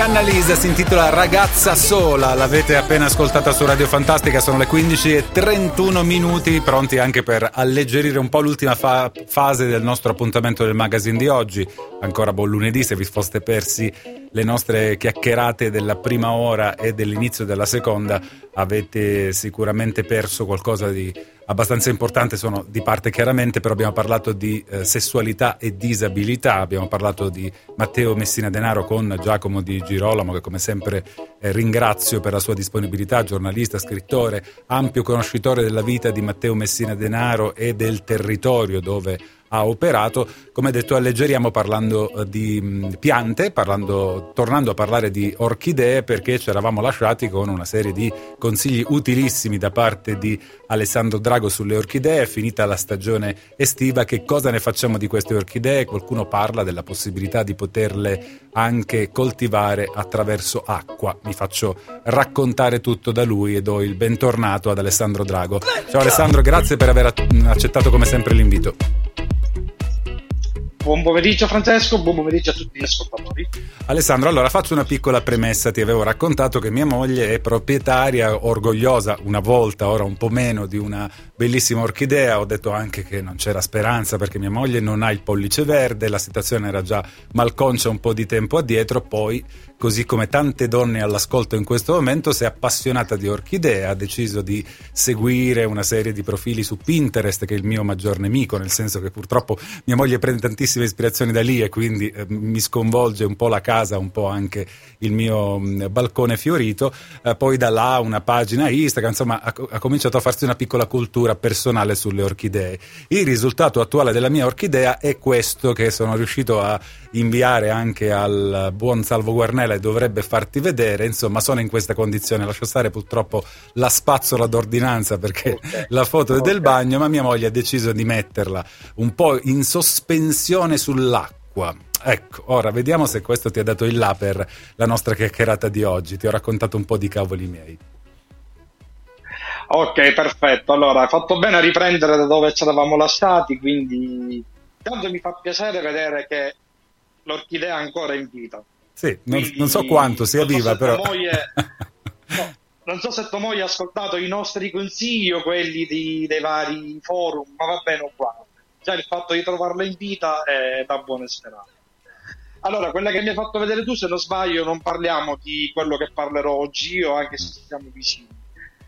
Speaker 2: Annalisa si intitola Ragazza sola, l'avete appena ascoltata su Radio Fantastica, sono le 15 e 31 minuti, pronti anche per alleggerire un po' l'ultima fa- fase del nostro appuntamento del magazine di oggi. Ancora buon lunedì se vi foste persi le nostre chiacchierate della prima ora e dell'inizio della seconda, avete sicuramente perso qualcosa di abbastanza importante, sono di parte chiaramente, però abbiamo parlato di eh, sessualità e disabilità, abbiamo parlato di Matteo Messina Denaro con Giacomo di Girolamo che come sempre eh, ringrazio per la sua disponibilità, giornalista, scrittore, ampio conoscitore della vita di Matteo Messina Denaro e del territorio dove ha operato. Come detto, alleggeriamo parlando eh, di mh, piante, parlando, tornando a parlare di orchidee, perché ci eravamo lasciati con una serie di consigli utilissimi da parte di Alessandro Drago sulle orchidee. È finita la stagione estiva, che cosa ne facciamo di queste orchidee? Qualcuno parla della possibilità di poterle anche coltivare attraverso acqua. Mi faccio raccontare tutto da lui e do il bentornato ad Alessandro Drago. Ciao Alessandro, grazie per aver accettato come sempre l'invito.
Speaker 16: Buon pomeriggio Francesco, buon pomeriggio a tutti gli ascoltatori.
Speaker 2: Alessandro, allora faccio una piccola premessa. Ti avevo raccontato che mia moglie è proprietaria, orgogliosa, una volta, ora un po' meno, di una bellissima orchidea. Ho detto anche che non c'era speranza perché mia moglie non ha il pollice verde, la situazione era già malconcia un po' di tempo addietro. Poi, così come tante donne all'ascolto in questo momento, si è appassionata di orchidee, ha deciso di seguire una serie di profili su Pinterest, che è il mio maggior nemico, nel senso che purtroppo mia moglie prende tantissime ispirazioni da lì e quindi eh, mi sconvolge un po' la casa, un po' anche il mio mh, balcone fiorito. Eh, poi da là una pagina Instagram, insomma, ha, ha cominciato a farsi una piccola cultura personale sulle orchidee. Il risultato attuale della mia orchidea è questo che sono riuscito a inviare anche al buon Salvo Guarnella e dovrebbe farti vedere. Insomma, sono in questa condizione. Lascio stare purtroppo la spazzola d'ordinanza perché la foto è del bagno, ma mia moglie ha deciso di metterla un po' in sospensione sull'acqua. Ecco, ora vediamo se questo ti ha dato il là per la nostra chiacchierata di oggi. Ti ho raccontato un po' di cavoli miei.
Speaker 16: Ok, perfetto. Allora, hai fatto bene a riprendere da dove ci eravamo lasciati, quindi tanto mi fa piacere vedere che l'orchidea ancora in vita.
Speaker 2: Sì, non, non so quanto sia viva, però.
Speaker 16: moglie- no, non so se moglie ha ascoltato i nostri consigli o quelli di- dei vari forum, ma va bene uguale. Già il fatto di trovarla in vita è da buone speranze. Allora, quella che mi hai fatto vedere tu, se non sbaglio, non parliamo di quello che parlerò oggi io, anche se siamo vicini.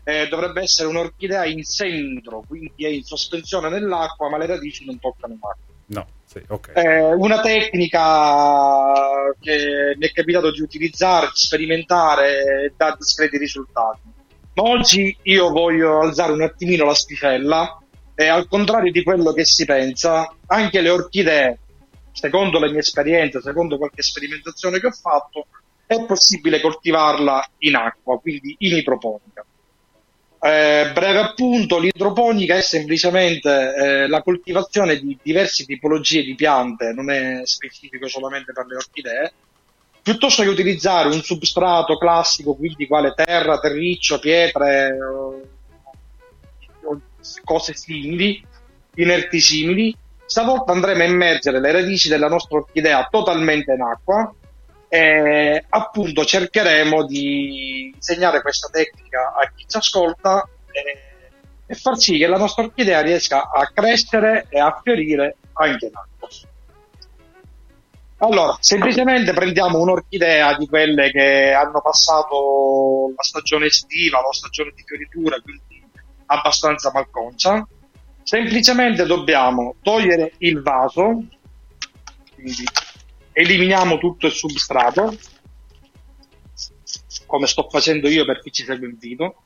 Speaker 16: Eh, dovrebbe essere un'orchidea in centro, quindi è in sospensione nell'acqua, ma le radici non toccano mai.
Speaker 2: No, sì, ok.
Speaker 16: Eh, una tecnica che mi è capitato di utilizzare, di sperimentare e dà discreti risultati. Ma oggi io voglio alzare un attimino l'asticella e al contrario di quello che si pensa, anche le orchidee, secondo le mie esperienze, secondo qualche sperimentazione che ho fatto, è possibile coltivarla in acqua, quindi in idroponica. Eh, breve appunto, l'idroponica è semplicemente eh, la coltivazione di diverse tipologie di piante, non è specifico solamente per le orchidee, piuttosto che utilizzare un substrato classico, quindi quale terra, terriccio, pietre o- cose simili, inerti simili, stavolta andremo a immergere le radici della nostra orchidea totalmente in acqua e appunto cercheremo di insegnare questa tecnica a chi ci ascolta e, e far sì che la nostra orchidea riesca a crescere e a fiorire anche in acqua. Allora, semplicemente prendiamo un'orchidea di quelle che hanno passato la stagione estiva, la stagione di fioritura, quindi abbastanza malconcia. Semplicemente dobbiamo togliere il vaso, quindi eliminiamo tutto il substrato, come sto facendo io per chi ci segue in video.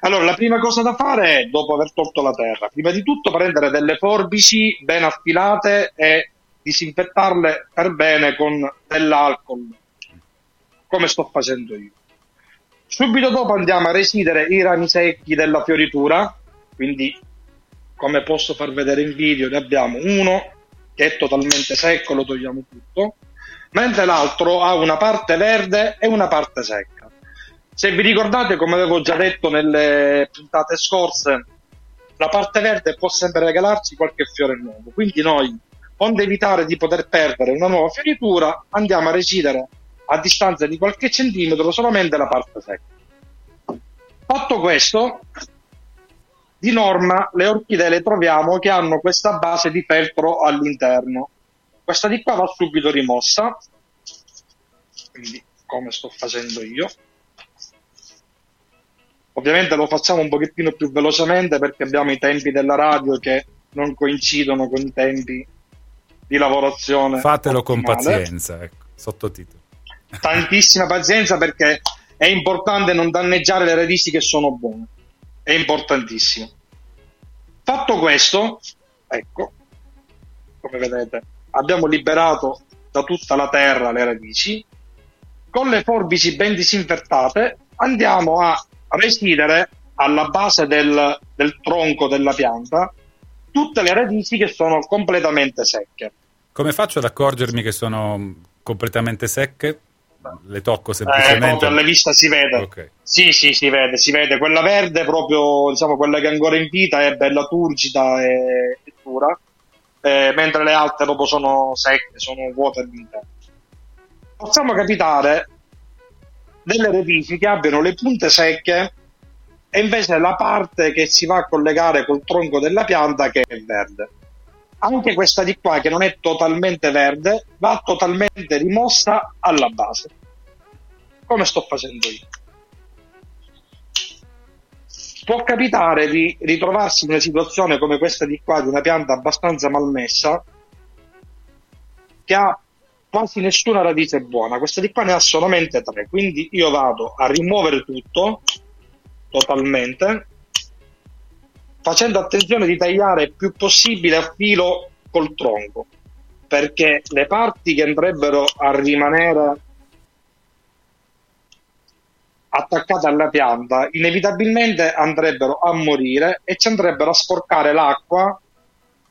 Speaker 16: Allora, la prima cosa da fare è, dopo aver tolto la terra, prima di tutto prendere delle forbici ben affilate e disinfettarle per bene con dell'alcol, come sto facendo io. Subito dopo andiamo a residere i rami secchi della fioritura, quindi come posso far vedere in video ne abbiamo uno che è totalmente secco, lo togliamo tutto, mentre l'altro ha una parte verde e una parte secca. Se vi ricordate, come avevo già detto nelle puntate scorse, la parte verde può sempre regalarci qualche fiore nuovo, quindi noi, onde evitare di poter perdere una nuova fioritura, andiamo a recidere a distanza di qualche centimetro solamente la parte secca. Fatto questo, di norma le orchidee le troviamo che hanno questa base di feltro all'interno. Questa di qua va subito rimossa, quindi come sto facendo io. Ovviamente lo facciamo un pochettino più velocemente perché abbiamo i tempi della radio che non coincidono con i tempi di lavorazione.
Speaker 2: Fatelo con
Speaker 16: ottimale.
Speaker 2: pazienza, ecco, sottotitolo.
Speaker 16: Tantissima pazienza perché è importante non danneggiare le radici che sono buone. È importantissimo. Fatto questo, ecco, come vedete, abbiamo liberato da tutta la terra le radici. Con le forbici ben disinfettate andiamo a residere alla base del, del tronco della pianta tutte le radici che sono completamente secche.
Speaker 2: Come faccio ad accorgermi che sono completamente secche? Le tocco
Speaker 16: Eh,
Speaker 2: semplicemente.
Speaker 16: alla vista si vede.
Speaker 2: Ok.
Speaker 16: Sì, sì, si vede, si vede. Quella verde, proprio, diciamo, quella che è ancora in vita è bella turgida e, e dura, eh, mentre le altre proprio sono secche, sono vuote all'interno. Possiamo capitare delle radici che abbiano le punte secche e invece la parte che si va a collegare col tronco della pianta che è verde. Anche questa di qua, che non è totalmente verde, va totalmente rimossa alla base. Come sto facendo io. Può capitare di ritrovarsi in una situazione come questa di qua, di una pianta abbastanza malmessa, che ha quasi nessuna radice buona. Questa di qua ne ha solamente tre, quindi io vado a rimuovere tutto totalmente, facendo attenzione di tagliare il più possibile a filo col tronco, perché le parti che andrebbero a rimanere attaccate alla pianta inevitabilmente andrebbero a morire e ci andrebbero a sporcare l'acqua,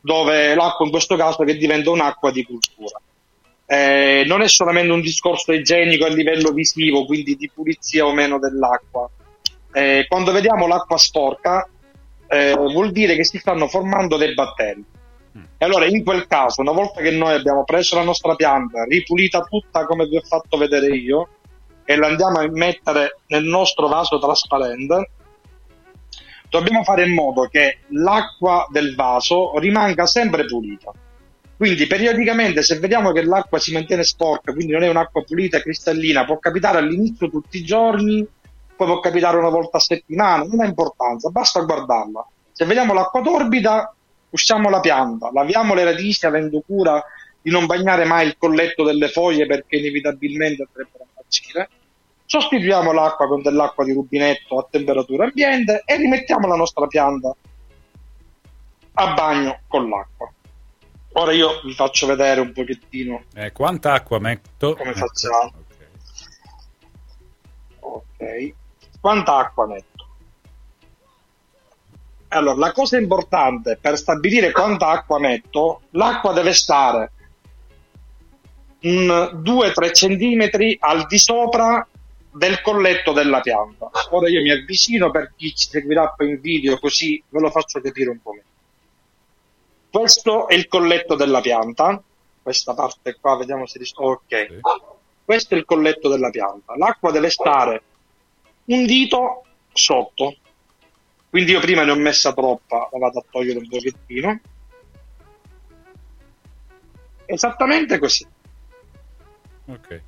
Speaker 16: dove l'acqua in questo caso che diventa un'acqua di cultura. Eh, non è solamente un discorso igienico a livello visivo, quindi di pulizia o meno dell'acqua. Eh, quando vediamo l'acqua sporca, eh, vuol dire che si stanno formando dei batteri. E allora in quel caso, una volta che noi abbiamo preso la nostra pianta, ripulita tutta come vi ho fatto vedere io, e la andiamo a mettere nel nostro vaso trasparente, dobbiamo fare in modo che l'acqua del vaso rimanga sempre pulita. Quindi periodicamente se vediamo che l'acqua si mantiene sporca, quindi non è un'acqua pulita e cristallina, può capitare all'inizio tutti i giorni, poi può capitare una volta a settimana, non ha importanza, basta guardarla. Se vediamo l'acqua torbida, usciamo la pianta, laviamo le radici avendo cura di non bagnare mai il colletto delle foglie perché inevitabilmente andrebbero marcire. Sostituiamo l'acqua con dell'acqua di rubinetto a temperatura ambiente e rimettiamo la nostra pianta a bagno con l'acqua. Ora io vi faccio vedere un pochettino
Speaker 2: Eh, quanta acqua metto?
Speaker 16: come
Speaker 2: Ecco.
Speaker 16: facciamo. Ok. Quanta acqua metto? Allora, la cosa importante per stabilire quanta acqua metto, l'acqua deve stare 2-3 centimetri al di sopra del colletto della pianta. Ora io mi avvicino per chi ci seguirà poi in video, così ve lo faccio capire un po' meglio. Questo è il colletto della pianta, questa parte qua, vediamo se ris- Ok. Questo è il colletto della pianta. L'acqua deve stare un dito sotto. Quindi io prima ne ho messa troppa, la vado a togliere un pochettino. Esattamente così.
Speaker 2: Ok.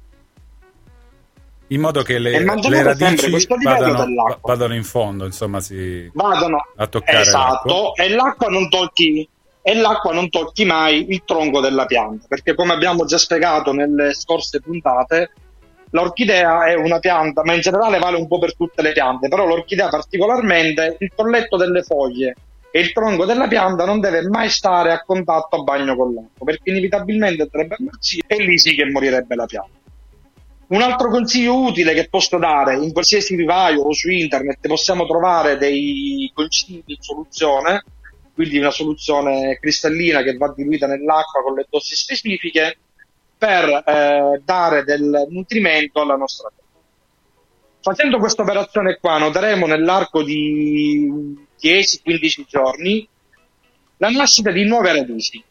Speaker 2: In modo che le, le radici vadano, vadano in fondo, insomma, si...
Speaker 16: Vadano
Speaker 2: a toccare l'acqua.
Speaker 16: esatto, e l'acqua non tocchi e l'acqua non tocchi mai il tronco della pianta, perché come abbiamo già spiegato nelle scorse puntate, l'orchidea è una pianta, ma in generale vale un po' per tutte le piante, però l'orchidea particolarmente, il colletto delle foglie e il tronco della pianta non deve mai stare a contatto a bagno con l'acqua, perché inevitabilmente andrebbe a marcire e lì sì che morirebbe la pianta. Un altro consiglio utile che posso dare, in qualsiasi vivaio o su internet possiamo trovare dei consigli in soluzione, quindi una soluzione cristallina che va diluita nell'acqua con le dosi specifiche, per eh, dare del nutrimento alla nostra pianta. Facendo questa operazione qua noteremo nell'arco di 10-15 giorni la nascita di nuove radici,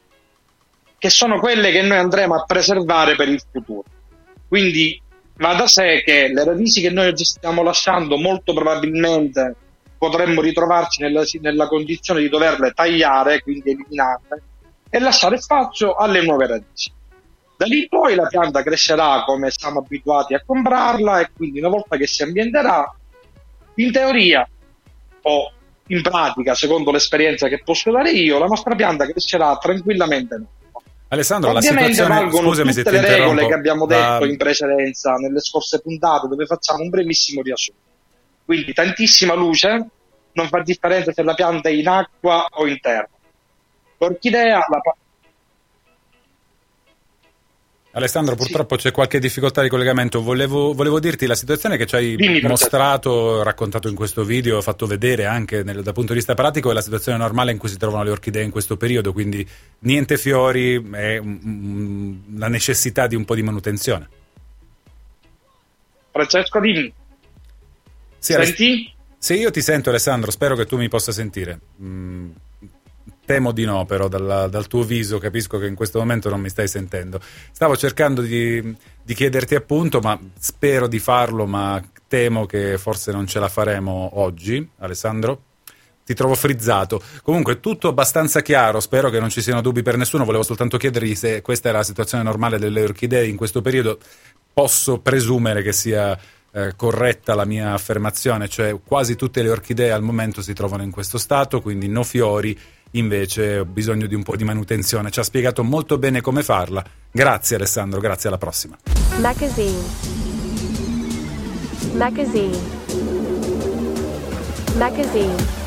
Speaker 16: che sono quelle che noi andremo a preservare per il futuro. Quindi Va da sé che le radici che noi oggi stiamo lasciando molto probabilmente potremmo ritrovarci nella, nella condizione di doverle tagliare, quindi eliminarle, e lasciare spazio alle nuove radici. Da lì in poi la pianta crescerà come siamo abituati a comprarla e quindi una volta che si ambienterà, in teoria o in pratica, secondo l'esperienza che posso dare io, la nostra pianta crescerà tranquillamente.
Speaker 2: Alessandro, la
Speaker 16: Ovviamente
Speaker 2: situazione
Speaker 16: valgono
Speaker 2: scusami
Speaker 16: tutte le regole che abbiamo
Speaker 2: la-
Speaker 16: detto in precedenza nelle scorse puntate dove facciamo un brevissimo riassunto. Quindi tantissima luce, non fa differenza se la pianta è in acqua o in terra. L'orchidea, la
Speaker 2: Alessandro, purtroppo c'è qualche difficoltà di collegamento. Volevo, volevo dirti la situazione che ci hai
Speaker 16: Dimmi,
Speaker 2: mostrato, raccontato in questo video, fatto vedere anche nel- dal punto di vista pratico, è la situazione normale in cui si trovano le orchidee in questo periodo, quindi niente fiori, è mm, la necessità di un po' di manutenzione.
Speaker 16: Francesco, dimmi.
Speaker 2: Sì, Aless-
Speaker 16: Senti?
Speaker 2: Sì, io ti sento Alessandro, spero che tu mi possa sentire. Mm, temo di no, però dalla- dal tuo viso capisco che in questo momento non mi stai sentendo. Stavo cercando di, di chiederti appunto, ma spero di farlo, ma temo che forse non ce la faremo oggi, Alessandro. Ti trovo frizzato. Comunque, tutto abbastanza chiaro. Spero che non ci siano dubbi per nessuno. Volevo soltanto chiedergli se questa è la situazione normale delle orchidee in questo periodo. Posso presumere che sia eh, corretta la mia affermazione, cioè quasi tutte le orchidee al momento si trovano in questo stato, quindi no fiori, invece ho bisogno di un po' di manutenzione. Ci ha spiegato molto bene come farla. Grazie Alessandro, grazie alla prossima.
Speaker 3: Magazine. Magazine. Magazine.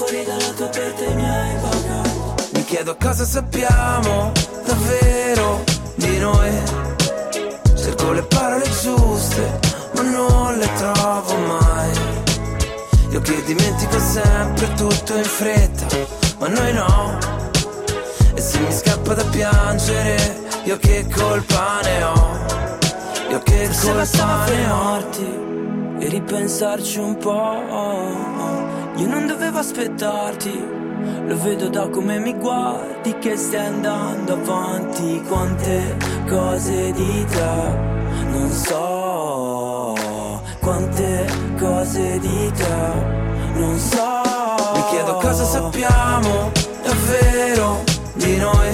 Speaker 17: Fuori dalla tua porta i miei bagagli Mi chiedo cosa sappiamo davvero di noi. Cerco le parole giuste ma non le trovo mai. Io che dimentico sempre tutto in fretta ma noi no. E se mi scappa da piangere io che colpa ne ho? Io che
Speaker 18: Forse
Speaker 17: colpa ne ho?
Speaker 18: fermarti e ripensarci un po'. Io non dovevo aspettarti, lo vedo da come mi guardi che stai andando avanti. Quante cose di te non so, quante cose di te non so.
Speaker 17: Mi chiedo cosa sappiamo davvero di noi.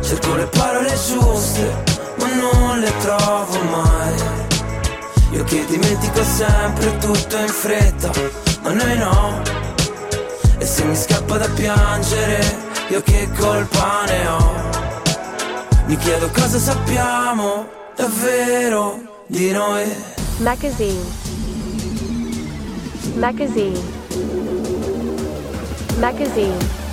Speaker 17: Cerco le parole giuste, ma non le trovo mai. Io che dimentico sempre tutto in fretta, ma noi no. E se mi scappa da piangere, io che colpa ne ho. Mi chiedo cosa sappiamo davvero di noi.
Speaker 3: Magazine. Magazine. Magazine.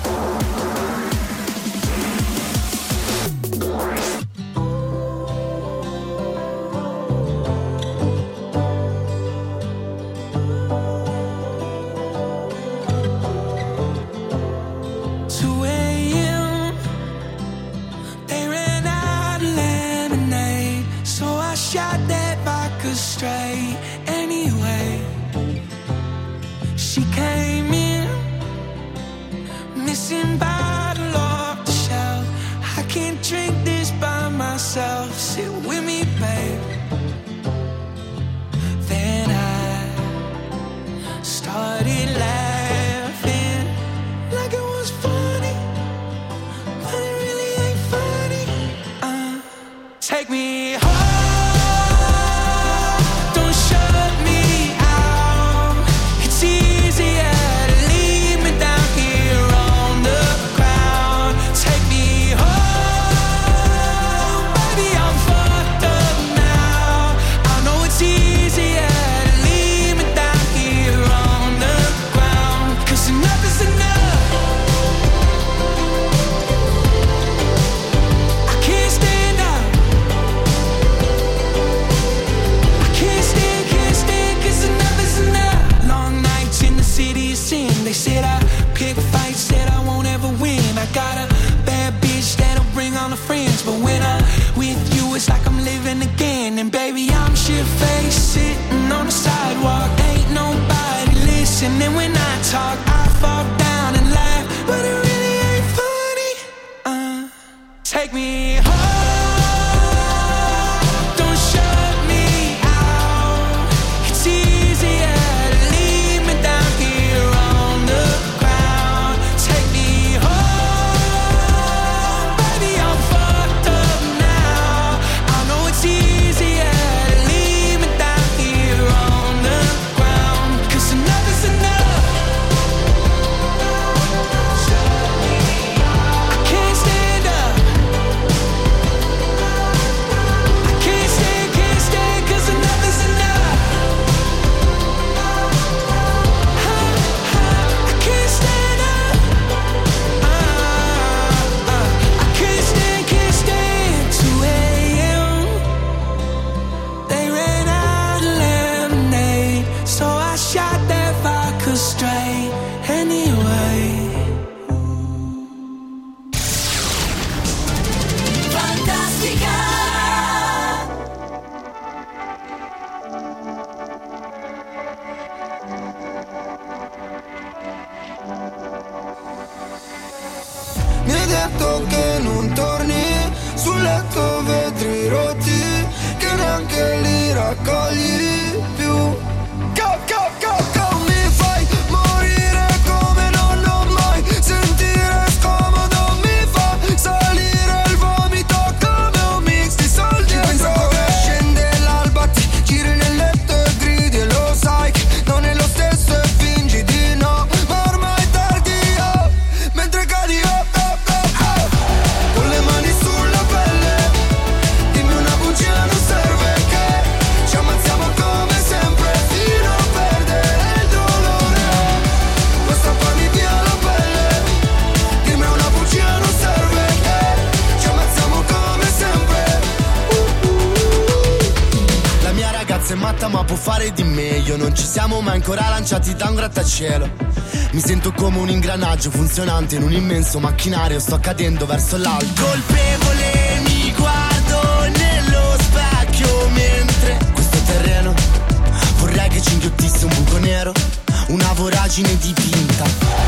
Speaker 10: altri roti che neanche li raccogli. lanciati da un grattacielo. Mi sento come un ingranaggio funzionante in un immenso macchinario, sto cadendo verso l'alto. Colpevole mi guardo nello specchio mentre questo terreno vorrei che ci inghiottisse un buco nero, una voragine dipinta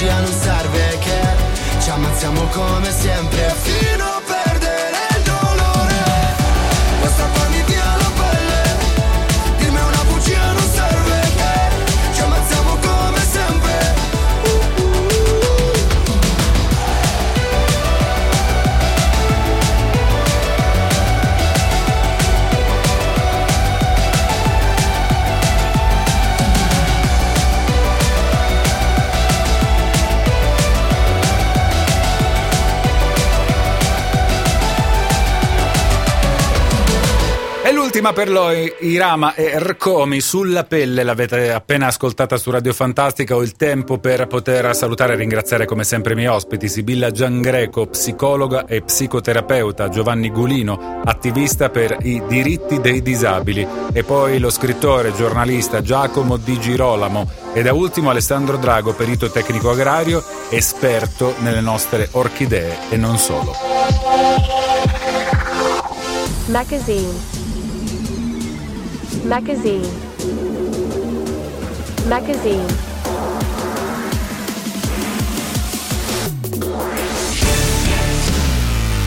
Speaker 10: L'energia non serve che ci ammazziamo come sempre.
Speaker 2: L'ultima per lui, Irama e Rcomi sulla pelle, l'avete appena ascoltata su Radio Fantastica. Ho il tempo per poter salutare e ringraziare come sempre i miei ospiti: Sibilla Giangreco, psicologa e psicoterapeuta, Giovanni Gulino, attivista per i diritti dei disabili, e poi lo scrittore e giornalista Giacomo Di Girolamo, e da ultimo Alessandro Drago, perito tecnico agrario, esperto nelle nostre orchidee e non solo.
Speaker 3: Magazine. Magazine. Magazine.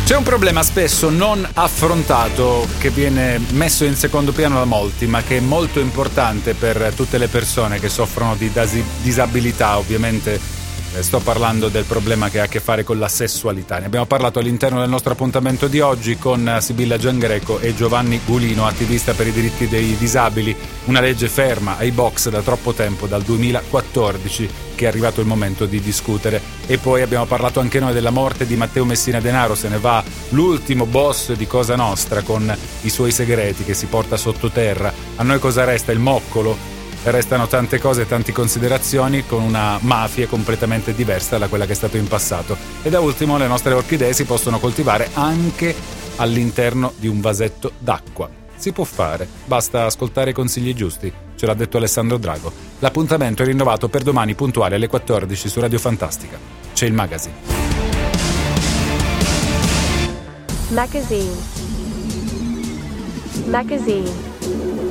Speaker 2: C'è un problema spesso non affrontato che viene messo in secondo piano da molti, ma che è molto importante per tutte le persone che soffrono di disabilità, ovviamente sto parlando del problema che ha a che fare con la sessualità. Ne abbiamo parlato all'interno del nostro appuntamento di oggi con eh, Sibilla Giangreco e Giovanni Gulino, attivista per i diritti dei disabili, una legge ferma ai box da troppo tempo, dal 2014, che è arrivato il momento di discutere. E poi abbiamo parlato anche noi della morte di Matteo Messina Denaro, se ne va l'ultimo boss di Cosa Nostra con i suoi segreti che si porta sottoterra. A noi cosa resta? Il moccolo? Restano tante cose, tante considerazioni con una mafia completamente diversa da quella che è stato in passato. E da ultimo le nostre orchidee si possono coltivare anche all'interno di un vasetto d'acqua. Si può fare, basta ascoltare i consigli giusti, ce l'ha detto Alessandro Drago. L'appuntamento è rinnovato per domani puntuale alle 14 su Radio Fantastica. C'è il magazine.
Speaker 3: Magazine. Magazine.